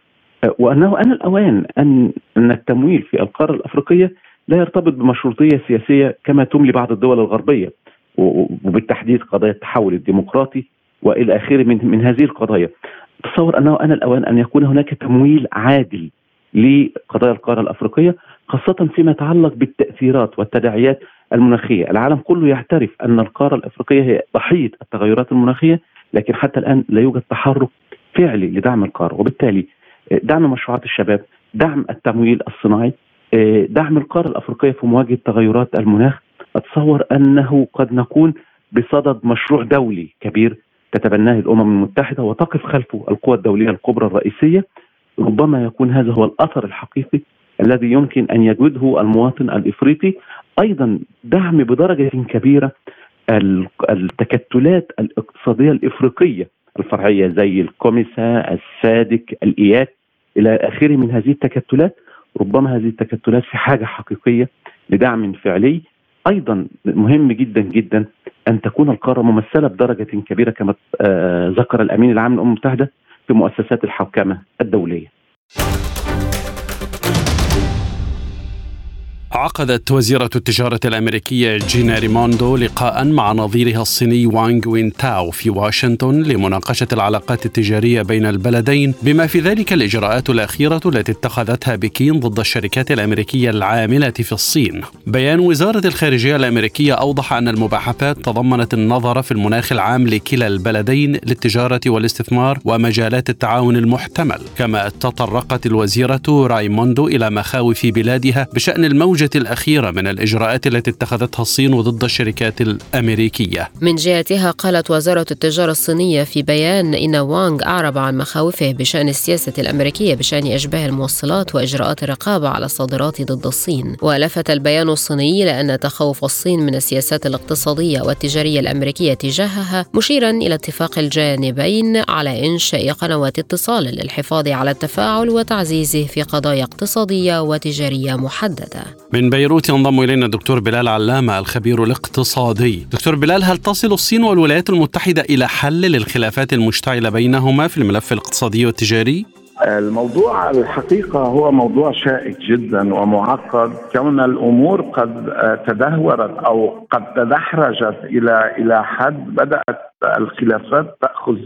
آه، وأنه ان الأوان ان أن التمويل في القارة الأفريقية لا يرتبط بمشروطية سياسية كما تملي بعض الدول الغربية وبالتحديد قضايا التحول الديمقراطي وإلى آخره من من هذه القضايا. تصور أنه ان الاوان أن يكون هناك تمويل عادل لقضايا القارة الأفريقية خاصة فيما يتعلق بالتأثيرات والتداعيات المناخية، العالم كله يعترف أن القارة الأفريقية هي ضحية التغيرات المناخية لكن حتى الآن لا يوجد تحرك فعلي لدعم القارة. وبالتالي دعم مشروعات الشباب، دعم التمويل الصناعي، دعم القارة الأفريقية في مواجهة تغيرات المناخ، أتصور أنه قد نكون بصدد مشروع دولي كبير تتبناه الأمم المتحدة وتقف خلفه القوى الدولية الكبرى الرئيسية ربما يكون هذا هو الأثر الحقيقي الذي يمكن أن يجده المواطن الإفريقي. أيضا دعم بدرجة كبيرة التكتلات الاقتصادية الإفريقية الفرعية زي الكوميسا، السادك، الايات إلى آخره من هذه التكتلات. ربما هذه التكتلات في حاجة حقيقية لدعم فعلي أيضا مهم جدا جدا أن تكون القارة ممثلة بدرجة كبيرة كما آه، ذكر الأمين العام للأمم المتحدة في مؤسسات الحوكمة الدولية. عقدت وزيرة التجارة الأمريكية جينا ريموندو لقاء مع نظيرها الصيني وانغ وين تاو في واشنطن لمناقشة العلاقات التجارية بين البلدين بما في ذلك الإجراءات الأخيرة التي اتخذتها بكين ضد الشركات الأمريكية العاملة في الصين. بيان وزارة الخارجية الأمريكية أوضح أن المباحثات تضمنت النظر في المناخ العام لكلا البلدين للتجارة والاستثمار ومجالات التعاون المحتمل. كما تطرقت الوزيرة رايموندو إلى مخاوف بلادها بشأن الموجة النتيجة الأخيرة من الإجراءات التي اتخذتها الصين ضد الشركات الأمريكية. من جهتها قالت وزارة التجارة الصينية في بيان إن وانغ أعرب عن مخاوفه بشأن السياسة الأمريكية بشأن أشباه الموصلات وإجراءات الرقابة على الصادرات ضد الصين. ولفت البيان الصيني إلى أن تخوف الصين من السياسات الاقتصادية والتجارية الأمريكية تجاهها مشيرا إلى اتفاق الجانبين على إنشاء قنوات اتصال للحفاظ على التفاعل وتعزيزه في قضايا اقتصادية وتجارية محددة. من بيروت ينضم إلينا الدكتور بلال علامة الخبير الاقتصادي. دكتور بلال هل تصل الصين والولايات المتحدة إلى حل للخلافات المشتعلة بينهما في الملف الاقتصادي والتجاري؟ الموضوع الحقيقة هو موضوع شائك جدا ومعقد كون الأمور قد تدهورت أو قد تدحرجت إلى إلى حد بدأت الخلافات تأخذ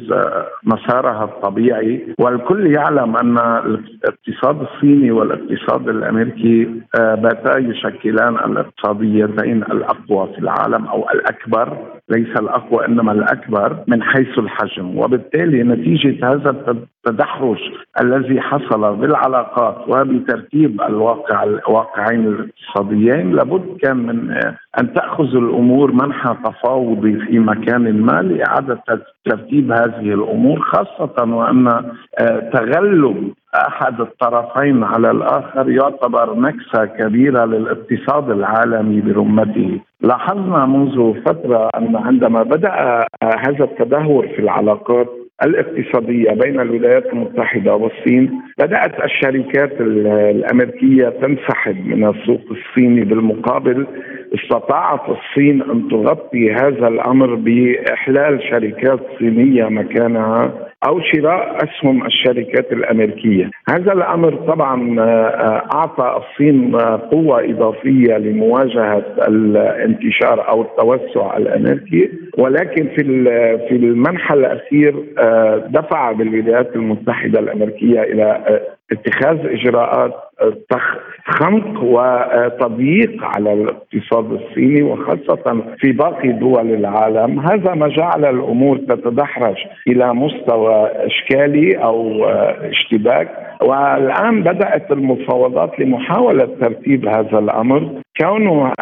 مسارها الطبيعي والكل يعلم أن الاقتصاد الصيني والاقتصاد الأمريكي باتا يشكلان الاقتصاديتين الأقوى في العالم أو الأكبر ليس الأقوى إنما الأكبر من حيث الحجم. وبالتالي نتيجة هذا التدحرج الذي حصل بالعلاقات وبترتيب الواقع الواقعين الاقتصاديين لابد كان من أن تأخذ الأمور منحى تفاوضي في مكان ما لاعاده ترتيب هذه الأمور خاصة وأن آه، تغلب أحد الطرفين على الآخر يعتبر نكسة كبيرة للاقتصاد العالمي برمته. لاحظنا منذ فترة أن عندما بدأ هذا التدهور في العلاقات الاقتصادية بين الولايات المتحدة والصين. بدأت الشركات الأمريكية تنسحب من السوق الصيني بالمقابل. استطاعت الصين أن تغطي هذا الأمر بإحلال شركات صينية مكانها. أو شراء أسهم الشركات الأمريكية، هذا الأمر طبعا آه، أعطى الصين قوة إضافية لمواجهة الانتشار أو التوسع الأمريكي، ولكن في في المنحى الأخير آه، دفع بالولايات المتحدة الأمريكية إلى آه، اتخاذ إجراءات خنق وتضييق على الاقتصاد الصيني وخاصة في باقي دول العالم، هذا ما جعل الأمور تتدحرج إلى مستوى إشكالي أو اشتباك، والآن بدأت المفاوضات لمحاولة ترتيب هذا الأمر. كونه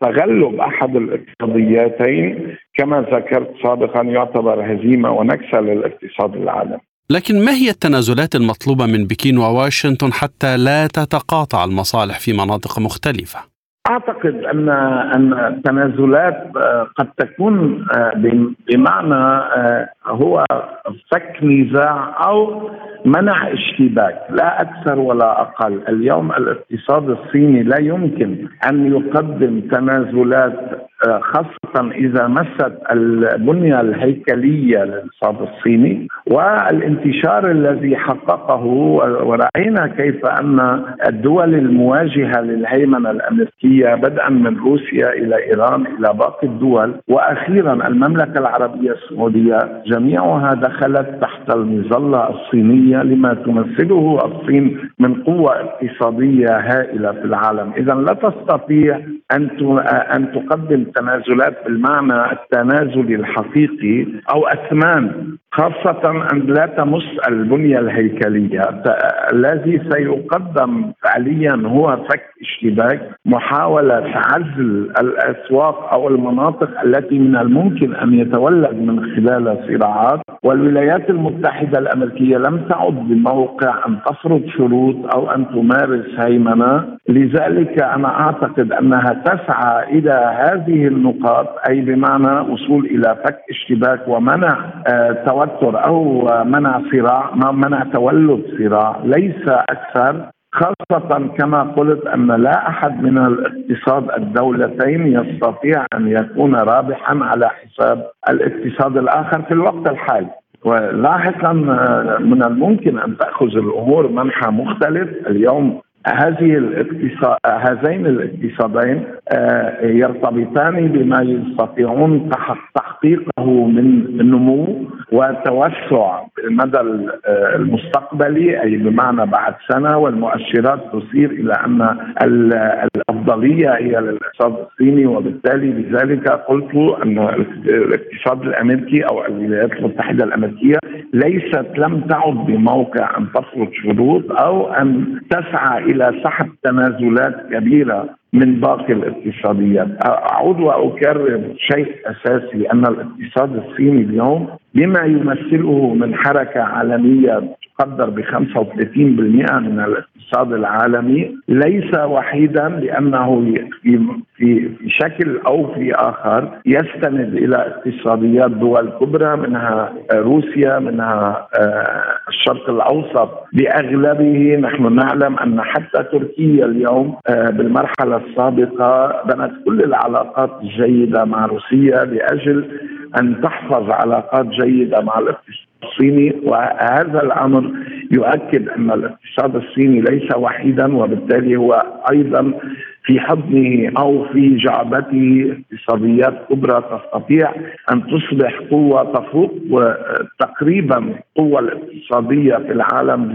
تغلب أحد الاقتصاديتين كما ذكرت سابقا يعتبر هزيمة ونكسة للاقتصاد العالمي. لكن ما هي التنازلات المطلوبة من بكين وواشنطن حتى لا تتقاطع المصالح في مناطق مختلفة؟ أعتقد ان أن التنازلات آه، قد تكون آه، بمعنى آه، هو فك نزاع أو منع اشتباك لا أكثر ولا أقل، اليوم الاقتصاد الصيني لا يمكن أن يقدم تنازلات خاصة إذا مست البنية الهيكلية للإقتصاد الصيني والانتشار الذي حققه ورأينا كيف أن الدول المواجهة للهيمنة الأمريكية بدءا من روسيا إلى إيران إلى باقي الدول وأخيرا المملكة العربية السعودية جميعها دخلت تحت المظلة الصينية لما تمثله الصين من قوة اقتصادية هائلة في العالم. إذا لا تستطيع أن أن تقدم التنازلات بالمعنى التنازلي الحقيقي أو أثمان خاصة أن لا تمس البنية الهيكلية. الذي سيقدم فعليا هو فك اشتباك محاولة عزل الأسواق أو المناطق التي من الممكن أن يتولد من خلالها صراعات. والولايات المتحدة الأمريكية لم تعد بموقع أن تفرض شروط أو أن تمارس هيمنة. لذلك أنا أعتقد أنها تسعى إلى هذه النقاط أي بمعنى وصول إلى فك اشتباك ومنع آه توتر أو منع صراع منع تولد صراع. ليس أكثر خاصة كما قلت أن لا أحد من الاقتصاد الدولتين يستطيع أن يكون رابحا على حساب الاقتصاد الآخر في الوقت الحالي. ولاحقا من الممكن أن تأخذ الأمور منحى مختلف. اليوم هذه هذين الاقتصادين آه، يرتبطان بما يستطيعون تحقيقه من نمو وتوسع بالمدى آه، المستقبلي أي بمعنى بعد سنة والمؤشرات تشير إلى أن الأفضلية هي للاقتصاد الصيني وبالتالي لذلك قلت أن الاقتصاد الأمريكي أو الولايات المتحدة الأمريكية ليست لم تعد بموقع أن تفرض شروط أو أن تسعى إلى سحب تنازلات كبيرة من باقي الاقتصاديات. أعود وأكرر شيء أساسي أن الاقتصاد الصيني اليوم بما يمثله من حركة عالمية تقدر ب 35% من الاقتصاد العالمي ليس وحيدا لأنه في في شكل أو في آخر يستند إلى اقتصاديات دول كبرى منها روسيا منها آه، الشرق الأوسط. بأغلبه نحن نعلم أن حتى تركيا اليوم آه، بالمرحلة السابقة بنت كل العلاقات الجيدة مع روسيا لأجل أن تحفظ علاقات جيدة مع الاقتصاد الصيني وهذا الأمر يؤكد أن الاقتصاد الصيني ليس وحيدا وبالتالي هو أيضا في حضنه أو في جعبته اقتصاديات كبرى تستطيع أن تصبح قوة تفوق تقريبا القوه الاقتصادية في العالم ب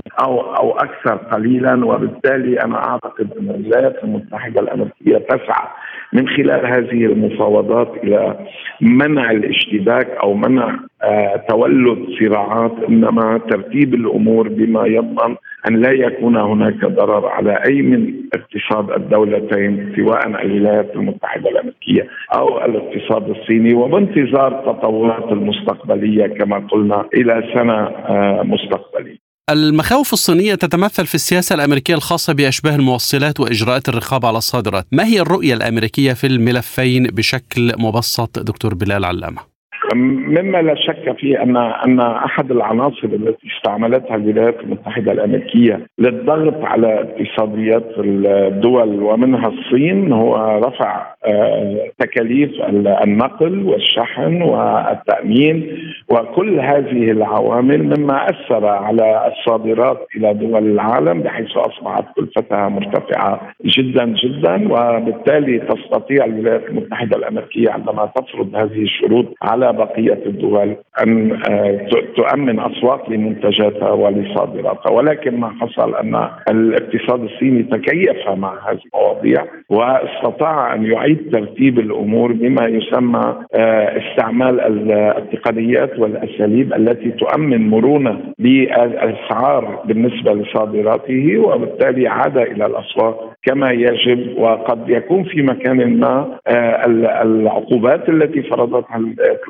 60% أو أو أكثر قليلا. وبالتالي أنا أعتقد أن الولايات المتحدة الأمريكية تسعى من خلال هذه المفاوضات إلى منع الاشتباك أو منع آه، تولد صراعات إنما ترتيب الأمور بما يضمن أن لا يكون هناك ضرر على أي من اقتصاد الدولتين سواء الولايات المتحدة الأمريكية أو الاقتصاد الصيني وبانتظار التطورات المستقبلية كما قلنا إلى سنة آه، مستقبلية. المخاوف الصينية تتمثل في السياسة الأمريكية الخاصة بأشباه الموصلات وإجراءات الرقابة على الصادرات ما هي الرؤية الأمريكية في الملفين بشكل مبسط دكتور بلال علامة؟ مما لا شك فيه أن أن أحد العناصر التي استعملتها الولايات المتحدة الأمريكية للضغط على اقتصاديات الدول ومنها الصين هو رفع آه، تكاليف النقل والشحن والتأمين وكل هذه العوامل مما أثر على الصادرات إلى دول العالم بحيث أصبحت كلفتها مرتفعة جدا جدا وبالتالي تستطيع الولايات المتحدة الأمريكية عندما تفرض هذه الشروط على بقية الدول أن آه، تؤمن اسواق لمنتجاتها ولصادراتها. ولكن ما حصل أن الاقتصاد الصيني تكيف مع هذه المواضيع واستطاع أن يعيد ترتيب الأمور بما يسمى آه، استعمال التقنيات والأساليب التي تؤمن مرونة للاسعار بالنسبة لصادراته وبالتالي عاد إلى الاسواق كما يجب وقد يكون في مكان ما آه، العقوبات التي فرضتها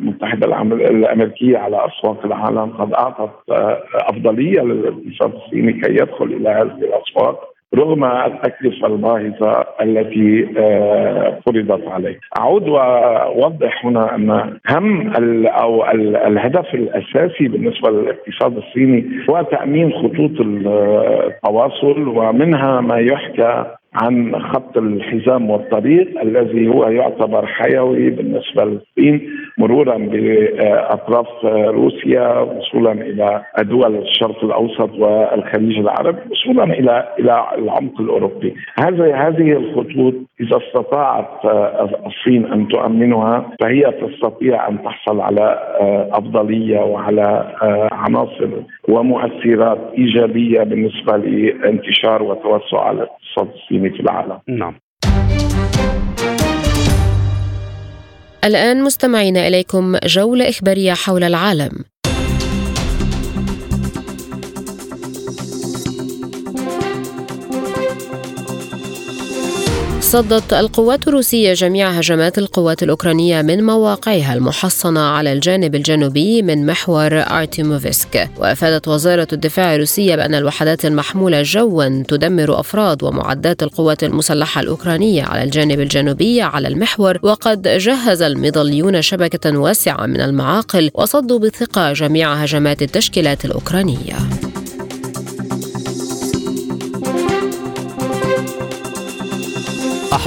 المتحدة الأمريكية على اسواق العالم قد أعطت آه، أفضلية للاقتصاد الصيني كي يدخل إلى هذه الاسواق رغم التكلفة الباهظة التي آه، فرضت عليه. أعود وأوضح هنا أن هم أو الهدف الأساسي بالنسبة للاقتصاد الصيني هو تأمين خطوط التواصل ومنها ما يحكى عن خط الحزام والطريق الذي هو يعتبر حيوي بالنسبة للصين مرورا بأطراف روسيا وصولا إلى دول الشرق الأوسط والخليج العربي وصولا إلى إلى العمق الأوروبي. هذه هذه الخطوط إذا استطاعت الصين أن تؤمنها فهي تستطيع أن تحصل على أفضلية وعلى عناصر ومؤثرات إيجابية بالنسبة لانتشار وتوسع الاقتصاد الصيني. في العالم. نعم. الآن مستمعين إليكم جولة إخبارية حول العالم صدت القوات الروسية جميع هجمات القوات الأوكرانية من مواقعها المحصنة على الجانب الجنوبي من محور أرتيموفسك. وأفادت وزارة الدفاع الروسية بأن الوحدات المحمولة جوا تدمر أفراد ومعدات القوات المسلحة الأوكرانية على الجانب الجنوبي على المحور وقد جهز المظليون شبكة واسعة من المعاقل وصدوا بثقة جميع هجمات التشكيلات الأوكرانية.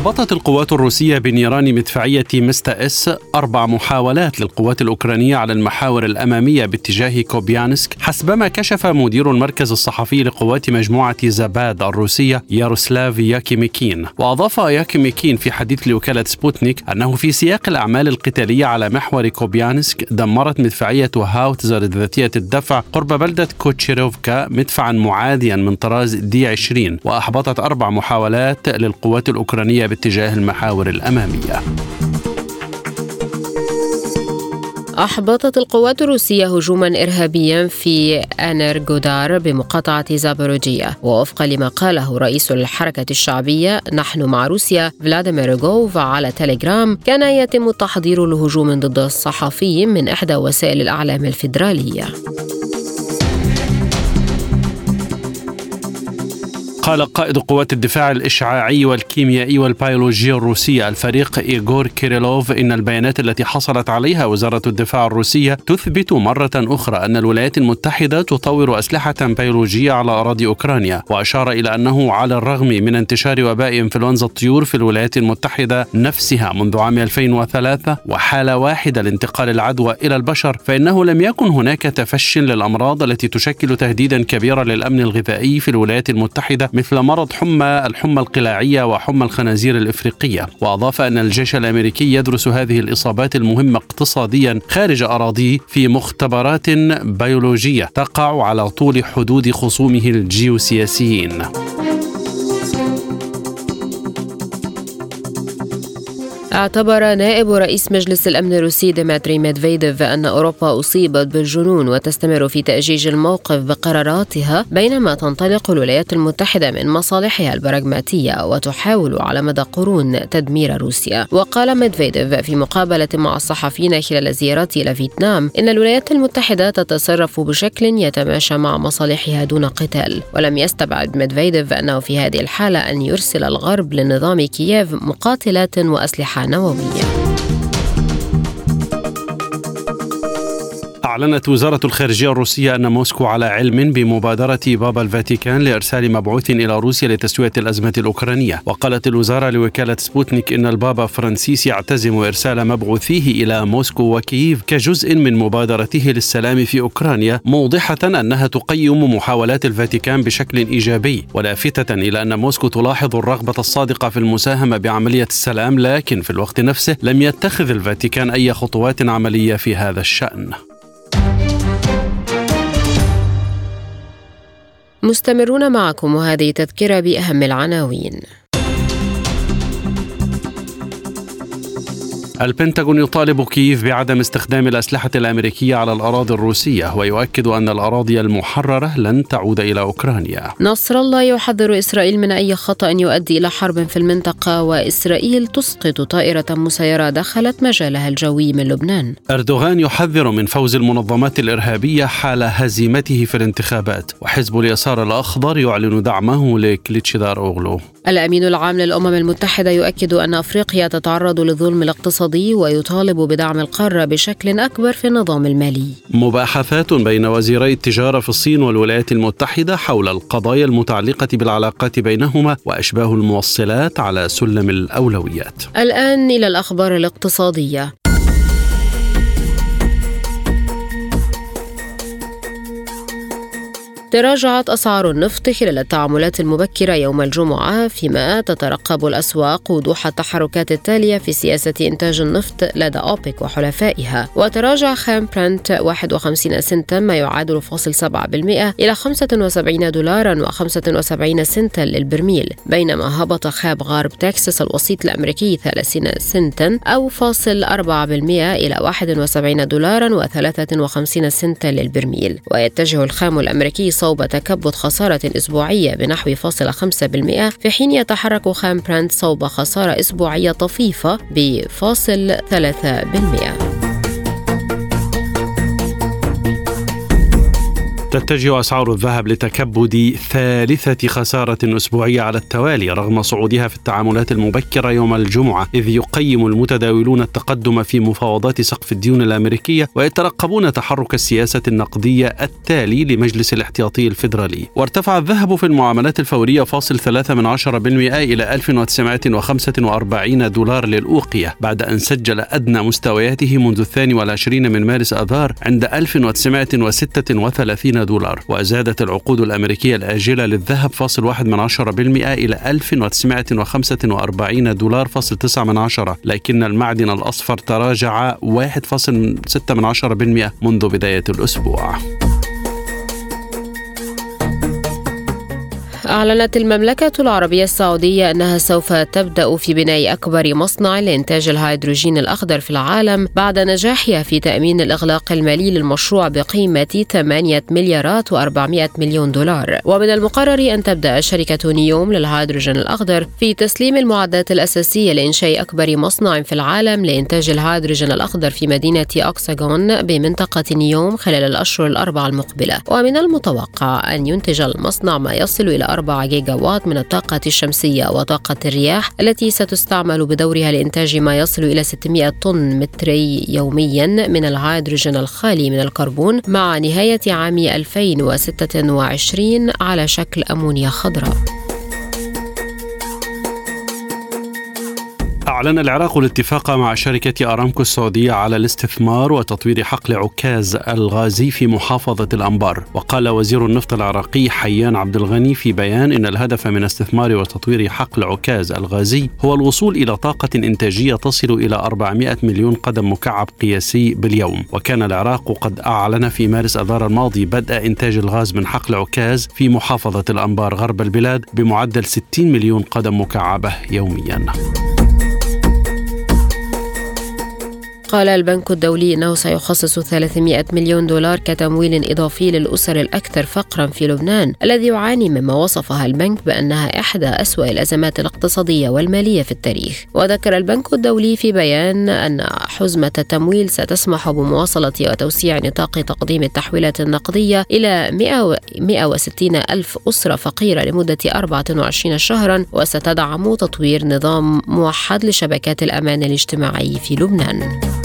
أحبطت القوات الروسية بنيران مدفعية مستا إس أربع محاولات للقوات الأوكرانية على المحاور الأمامية باتجاه كوبيانسك حسبما كشف مدير المركز الصحفي لقوات مجموعة زاباد الروسية ياروسلاف ياكيميكين. وأضاف ياكيميكين في حديث لوكالة سبوتنيك أنه في سياق الأعمال القتالية على محور كوبيانسك دمرت مدفعية هاوتزر ذاتية الدفع قرب بلدة كوتشيروفكا مدفعا معاديا من طراز دي 20 وأحبطت أربع محاولات للقوات الأوكرانية باتجاه المحاور الأمامية. أحبطت القوات الروسية هجوما إرهابيا في إنرغودار بمقاطعة زابوروجيا ووفقا لما قاله رئيس الحركة الشعبية نحن مع روسيا فلاديمير روغوف على تليجرام كان يتم التحضير لهجوم ضد الصحفي من إحدى وسائل الإعلام الفيدرالية. قال قائد قوات الدفاع الإشعاعي والكيميائي والبيولوجي الروسية الفريق إيغور كيريلوف إن البيانات التي حصلت عليها وزارة الدفاع الروسية تثبت مرة أخرى أن الولايات المتحدة تطور أسلحة بيولوجية على أراضي أوكرانيا وأشار إلى أنه على الرغم من انتشار وباء إنفلونزا الطيور في الولايات المتحدة نفسها منذ عام 2003 وحالة واحدة لانتقال العدوى إلى البشر فإنه لم يكن هناك تفش للأمراض التي تشكل تهديدا كبيرا للأمن الغذائي في الولايات المتحدة مثل مرض حمى الحمى القلاعية وحمى الخنازير الإفريقية. وأضاف أن الجيش الأمريكي يدرس هذه الإصابات المهمة اقتصاديا خارج أراضيه في مختبرات بيولوجية تقع على طول حدود خصومه الجيوسياسيين. اعتبر نائب رئيس مجلس الأمن الروسي ديمتري ميدفيديف أن أوروبا أصيبت بالجنون وتستمر في تأجيج الموقف بقراراتها بينما تنطلق الولايات المتحدة من مصالحها البراغماتية وتحاول على مدى قرون تدمير روسيا. وقال ميدفيديف في مقابلة مع الصحفيين خلال زيارته إلى فيتنام إن الولايات المتحدة تتصرف بشكل يتماشى مع مصالحها دون قتال. ولم يستبعد ميدفيديف أنه في هذه الحالة أن يرسل الغرب لنظام كييف مقاتلات وأسلحة Hannah Wawija. أعلنت وزارة الخارجية الروسية أن موسكو على علم بمبادرة بابا الفاتيكان لإرسال مبعوث إلى روسيا لتسوية الأزمة الأوكرانية. وقالت الوزارة لوكالة سبوتنيك إن البابا فرانسيس يعتزم إرسال مبعوثيه إلى موسكو وكييف كجزء من مبادرته للسلام في أوكرانيا موضحة أنها تقيم محاولات الفاتيكان بشكل إيجابي. ولافتة إلى أن موسكو تلاحظ الرغبة الصادقة في المساهمة بعملية السلام لكن في الوقت نفسه لم يتخذ الفاتيكان أي خطوات عملية في هذا الشأن. مستمرون معكم وهذه تذكرة بأهم العناوين. البنتاغون يطالب كييف بعدم استخدام الأسلحة الأمريكية على الأراضي الروسية ويؤكد أن الأراضي المحررة لن تعود إلى أوكرانيا. نصر الله يحذر إسرائيل من أي خطأ يؤدي إلى حرب في المنطقة وإسرائيل تسقط طائرة مسيرة دخلت مجالها الجوي من لبنان. أردوغان يحذر من فوز المنظمات الإرهابية حال هزيمته في الانتخابات وحزب اليسار الأخضر يعلن دعمه لكليتشدار أوغلو الأمين العام للأمم المتحدة يؤكد أن أفريقيا تتعرض للظلم الاقتصادي ويطالب بدعم القارة بشكل أكبر في النظام المالي. مباحثات بين وزيري التجارة في الصين والولايات المتحدة حول القضايا المتعلقة بالعلاقات بينهما وأشباه الموصلات على سلم الأولويات. الآن إلى الأخبار الاقتصادية. تراجعت أسعار النفط خلال التعاملات المبكرة يوم الجمعة فيما تترقب الأسواق وضوح التحركات التالية في سياسة إنتاج النفط لدى أوبك وحلفائها. وتراجع خام برنت 51 سنتا ما يعادل فاصل 7% إلى 75 دولارا و75 سنتا للبرميل. بينما هبط خاب غرب تكساس الوسيط الأمريكي 30 سنتا أو فاصل 4% إلى 71 دولارا و53 سنتا للبرميل. ويتجه الخام الأمريكي صوب تكبد خسارة أسبوعية بنحو فاصل 5% في حين يتحرك خام برنت صوب خسارة أسبوعية طفيفة بفاصل 3%. تتجه أسعار الذهب لتكبد ثالثة خسارة أسبوعية على التوالي رغم صعودها في التعاملات المبكرة يوم الجمعة إذ يقيم المتداولون التقدم في مفاوضات سقف الديون الأمريكية ويترقبون تحرك السياسة النقدية التالي لمجلس الاحتياطي الفيدرالي. وارتفع الذهب في المعاملات الفورية فاصل ثلاثة من عشرة بالمئة إلى 1945 دولار للأوقية بعد أن سجل أدنى مستوياته منذ الثاني والعشرين من مارس أذار عند 1936 دولار وزادت العقود الأمريكية الآجلة للذهب فاصل واحد من عشرة بالمئة إلى 1945 دولار فاصل تسعة من عشرة لكن المعدن الأصفر تراجع 1.6 من عشرة منذ بداية الأسبوع. أعلنت المملكة العربية السعودية أنها سوف تبدأ في بناء أكبر مصنع لإنتاج الهيدروجين الأخضر في العالم بعد نجاحها في تأمين الإغلاق المالي للمشروع بقيمة 8 مليارات و400 مليون دولار. ومن المقرر أن تبدأ شركة نيوم للهيدروجين الأخضر في تسليم المعدات الأساسية لإنشاء أكبر مصنع في العالم لإنتاج الهيدروجين الأخضر في مدينة أوكساغون بمنطقة نيوم خلال الأشهر الأربعة المقبلة. ومن المتوقع أن ينتج المصنع ما يصل إلى 4 جيجا وات من الطاقة الشمسية وطاقة الرياح التي ستستعمل بدورها لإنتاج ما يصل إلى 600 طن متري يوميا من الهيدروجين الخالي من الكربون مع نهاية عام 2026 على شكل أمونيا خضراء. أعلن العراق الاتفاق مع شركة أرامكو السعودية على الاستثمار وتطوير حقل عكاز الغازي في محافظة الأنبار وقال وزير النفط العراقي حيان عبد الغني في بيان إن الهدف من استثمار وتطوير حقل عكاز الغازي هو الوصول إلى طاقة إنتاجية تصل إلى 400 مليون قدم مكعب قياسي باليوم وكان العراق قد أعلن في مارس أذار الماضي بدء إنتاج الغاز من حقل عكاز في محافظة الأنبار غرب البلاد بمعدل 60 مليون قدم مكعبة يومياً. قال البنك الدولي إنه سيخصص 300 مليون دولار كتمويل إضافي للأسر الأكثر فقرا في لبنان الذي يعاني مما وصفها البنك بأنها إحدى أسوأ الأزمات الاقتصادية والمالية في التاريخ. وذكر البنك الدولي في بيان أن حزمة التمويل ستسمح بمواصلة وتوسيع نطاق تقديم التحويلات النقدية إلى 160 ألف أسرة فقيرة لمدة 24 شهرا وستدعم تطوير نظام موحد لشبكات الأمان الاجتماعي في لبنان.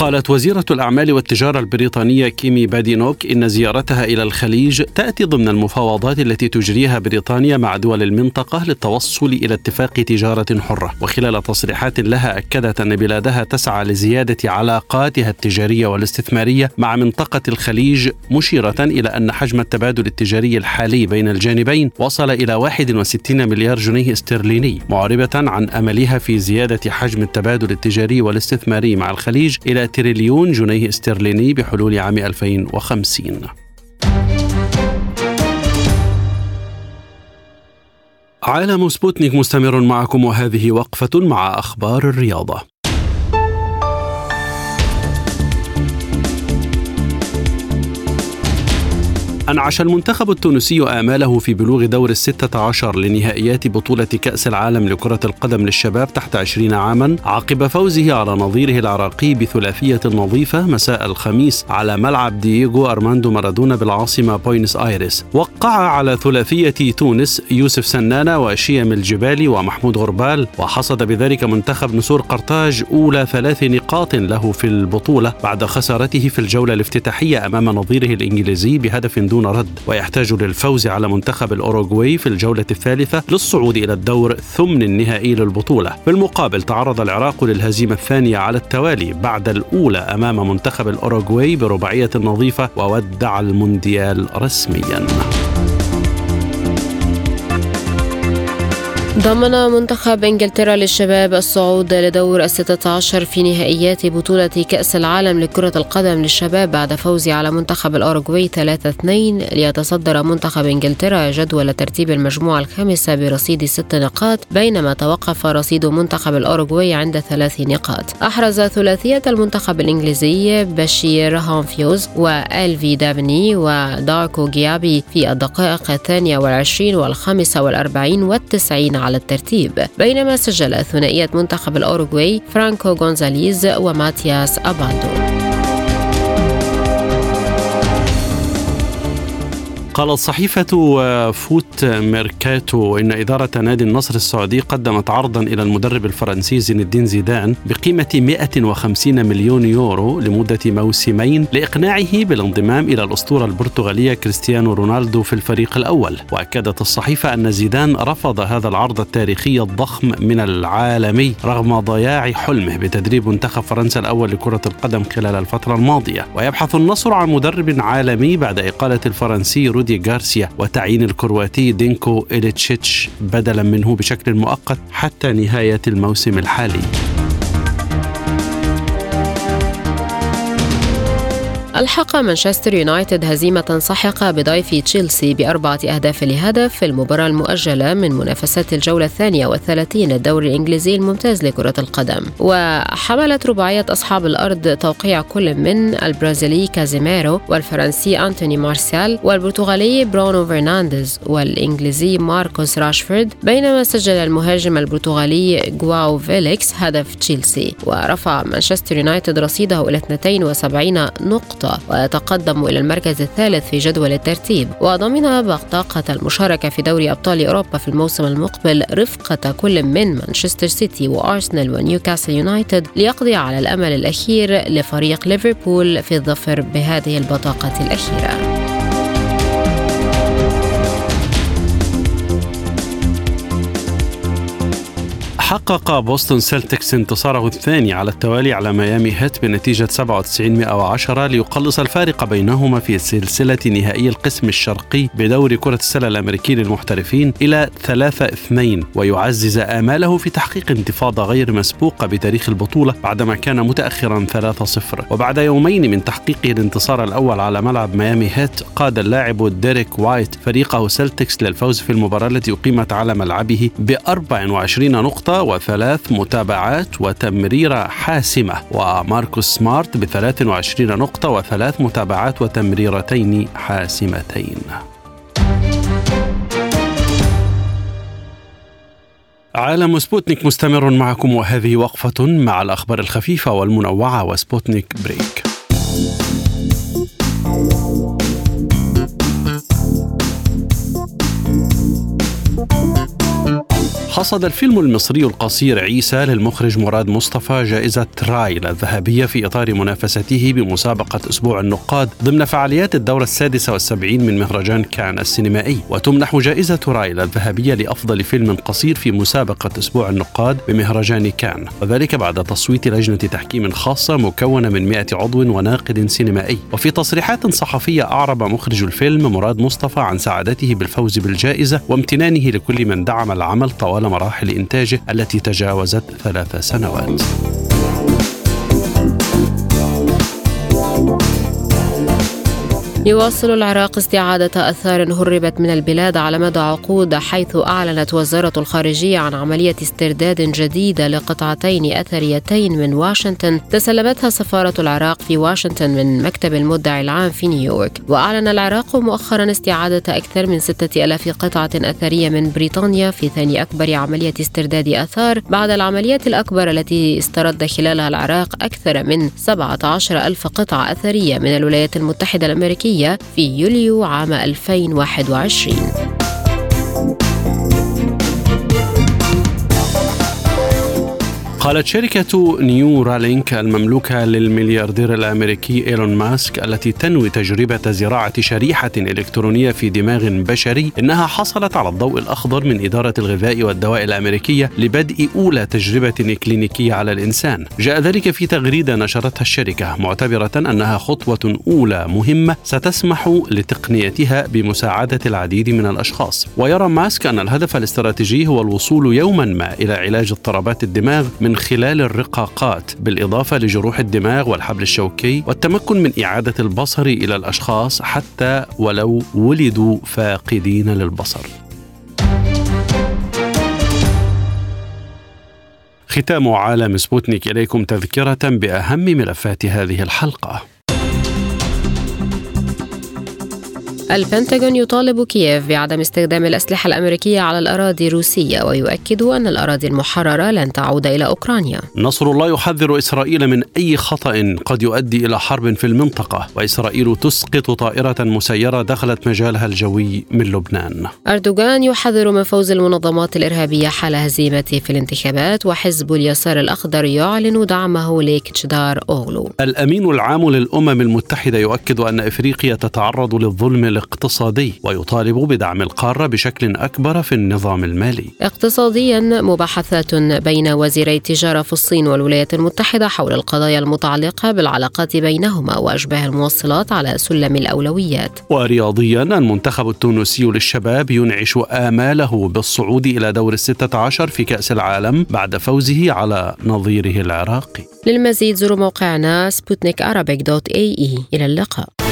قالت وزيرة الأعمال والتجارة البريطانية كيمي بادينوك إن زيارتها إلى الخليج تأتي ضمن المفاوضات التي تجريها بريطانيا مع دول المنطقة للتوصل إلى اتفاق تجارة حرة. وخلال تصريحات لها أكدت أن بلادها تسعى لزيادة علاقاتها التجارية والاستثمارية مع منطقة الخليج مشيرة إلى أن حجم التبادل التجاري الحالي بين الجانبين وصل إلى 61 مليار جنيه استرليني معربة عن أملها في زيادة حجم التبادل التجاري والاستثماري مع الخليج إلى تريليون جنيه استرليني بحلول عام 2050 عالم سبوتنيك مستمر معكم وهذه وقفة مع أخبار الرياضة. أنعش المنتخب التونسي آماله في بلوغ دور الستة عشر لنهائيات بطولة كأس العالم لكرة القدم للشباب تحت عشرين عاما عقب فوزه على نظيره العراقي بثلاثية نظيفة مساء الخميس على ملعب دييغو أرماندو مارادونا بالعاصمة بوينس آيرس وقع على ثلاثية تونس يوسف سنانة وشيم الجبالي ومحمود غربال وحصد بذلك منتخب نسور قرطاج أولى ثلاث نقاط له في البطولة بعد خسارته في الجولة الافتتاحية أمام نظيره الإنجليزي بهدف دون دون رد ويحتاج للفوز على منتخب الأوروغواي في الجولة الثالثة للصعود إلى الدور ثمن النهائي للبطولة. في المقابل تعرض العراق للهزيمة الثانية على التوالي بعد الأولى أمام منتخب الأوروغواي برباعية نظيفة وودع المونديال رسمياً. ضمن منتخب إنجلترا للشباب الصعود لدور الستة عشر في نهائيات بطولة كأس العالم لكرة القدم للشباب بعد فوزه على منتخب الأوروغواي 3-2 ليتصدر منتخب إنجلترا جدول ترتيب المجموعة الخامسة برصيد ست نقاط بينما توقف رصيد منتخب الأوروغواي عند ثلاث نقاط. أحرز ثلاثية المنتخب الإنجليزي بشير هامفيوز وألفي دابني وداركو جيابي في الدقائق الثانية والعشرين والخامسة والأربعين والتسعين على الترتيب بينما سجل ثنائية منتخب الأوروغواي فرانكو غونزاليز وماتياس أباندو. قالت صحيفة فوت ميركاتو إن إدارة نادي النصر السعودي قدمت عرضا إلى المدرب الفرنسي زين الدين زيدان بقيمة 150 مليون يورو لمدة موسمين لإقناعه بالانضمام إلى الأسطورة البرتغالية كريستيانو رونالدو في الفريق الأول. وأكدت الصحيفة أن زيدان رفض هذا العرض التاريخي الضخم من العالمي رغم ضياع حلمه بتدريب منتخب فرنسا الأول لكرة القدم خلال الفترة الماضية. ويبحث النصر عن مدرب عالمي بعد إقالة الفرنسي رودي غارسيا وتعيين الكرواتي دينكو إليتشيتش بدلا منه بشكل مؤقت حتى نهاية الموسم الحالي. ألحق مانشستر يونايتد هزيمة ساحقة بضيف تشيلسي بأربعة أهداف لهدف في المباراة المؤجلة من منافسات الجولة الثانية والثلاثين الدوري الإنجليزي الممتاز لكرة القدم. وحملت رباعية أصحاب الأرض توقيع كل من البرازيلي كازيميرو والفرنسي أنتوني مارسيال والبرتغالي برونو فرنانديز والإنجليزي ماركوس راشفورد بينما سجل المهاجم البرتغالي جواو فيليكس هدف تشيلسي. ورفع مانشستر يونايتد رصيده إلى 72 نقطة. ويتقدم إلى المركز الثالث في جدول الترتيب. وضمن بطاقة المشاركة في دوري أبطال أوروبا في الموسم المقبل رفقة كل من مانشستر سيتي وأرسنال ونيوكاسل يونايتد ليقضي على الأمل الأخير لفريق ليفربول في الظفر بهذه البطاقة الأخيرة. حقق بوسطن سيلتكس انتصاره الثاني على التوالي على ميامي هيت بنتيجة 97 110 ليقلص الفارق بينهما في سلسلة نهائي القسم الشرقي بدوري كرة السلة الأمريكي للمحترفين إلى 3-2 ويعزز آماله في تحقيق انتفاضة غير مسبوقة بتاريخ البطولة بعدما كان متأخرا 3-0 وبعد يومين من تحقيقه الانتصار الأول على ملعب ميامي هيت قاد اللاعب ديريك وايت فريقه سيلتكس للفوز في المباراة التي أقيمت على ملعبه ب 24 نقطة وثلاث متابعات وتمريرة حاسمة وماركوس سمارت ب 23 نقطة وثلاث متابعات وتمريرتين حاسمتين. عالم سبوتنيك مستمر معكم وهذه وقفة مع الأخبار الخفيفة والمنوعة وسبوتنيك بريك. حصد الفيلم المصري القصير عيسى للمخرج مراد مصطفى جائزة رايل الذهبية في إطار منافسته بمسابقة أسبوع النقاد ضمن فعاليات الدورة السادسة والسبعين من مهرجان كان السينمائي. وتمنح جائزة رايل الذهبية لأفضل فيلم قصير في مسابقة أسبوع النقاد بمهرجان كان. وذلك بعد تصويت لجنة تحكيم خاصة مكونة من 100 عضو وناقد سينمائي. وفي تصريحات صحفية أعرب مخرج الفيلم مراد مصطفى عن سعادته بالفوز بالجائزة وامتنانه لكل من دعم العمل طوال مراحل إنتاجه التي تجاوزت ثلاث سنوات. يواصل العراق استعادة أثار هربت من البلاد على مدى عقود حيث أعلنت وزارة الخارجية عن عملية استرداد جديدة لقطعتين أثريتين من واشنطن تسلمتها سفارة العراق في واشنطن من مكتب المدعي العام في نيويورك. وأعلن العراق مؤخرا استعادة أكثر من ستة ألاف قطعة أثرية من بريطانيا في ثاني أكبر عملية استرداد آثار بعد العمليات الأكبر التي استرد خلالها العراق أكثر من 17 ألف قطعة أثرية من الولايات المتحدة الأمريكية. الأمريكية في يوليو عام 2021 قالت شركة نيو رالينك المملوكة للملياردير الأمريكي إيلون ماسك التي تنوي تجربة زراعة شريحة إلكترونية في دماغ بشري إنها حصلت على الضوء الأخضر من إدارة الغذاء والدواء الأمريكية لبدء أولى تجربة كلينيكية على الإنسان. جاء ذلك في تغريدة نشرتها الشركة معتبرة أنها خطوة أولى مهمة ستسمح لتقنيتها بمساعدة العديد من الأشخاص. ويرى ماسك أن الهدف الاستراتيجي هو الوصول يوما ما إلى علاج اضطرابات الدماغ من من خلال الرقاقات بالإضافة لجروح الدماغ والحبل الشوكي والتمكن من إعادة البصر إلى الأشخاص حتى ولو ولدوا فاقدين للبصر. ختام عالم سبوتنيك إليكم تذكرة بأهم ملفات هذه الحلقة. البنتاغون يطالب كييف بعدم استخدام الأسلحة الأمريكية على الأراضي الروسية ويؤكد أن الأراضي المحررة لن تعود إلى أوكرانيا. نصر الله يحذر إسرائيل من أي خطأ قد يؤدي إلى حرب في المنطقة وإسرائيل تسقط طائرة مسيرة دخلت مجالها الجوي من لبنان. أردوغان يحذر من فوز المنظمات الإرهابية حال هزيمته في الانتخابات وحزب اليسار الأخضر يعلن دعمه لكتشدار أوغلو. الأمين العام للأمم المتحدة يؤكد أن إفريقيا تتعرض للظلم الاقتصادي ويطالب بدعم القارة بشكل أكبر في النظام المالي. اقتصاديا مباحثات بين وزيري التجارة في الصين والولايات المتحدة حول القضايا المتعلقة بالعلاقات بينهما وأشباه الموصلات على سلم الأولويات. ورياضيا المنتخب التونسي للشباب ينعش آماله بالصعود إلى دور الستة عشر في كأس العالم بعد فوزه على نظيره العراقي. للمزيد زوروا موقعنا سبوتنيك إلى اللقاء.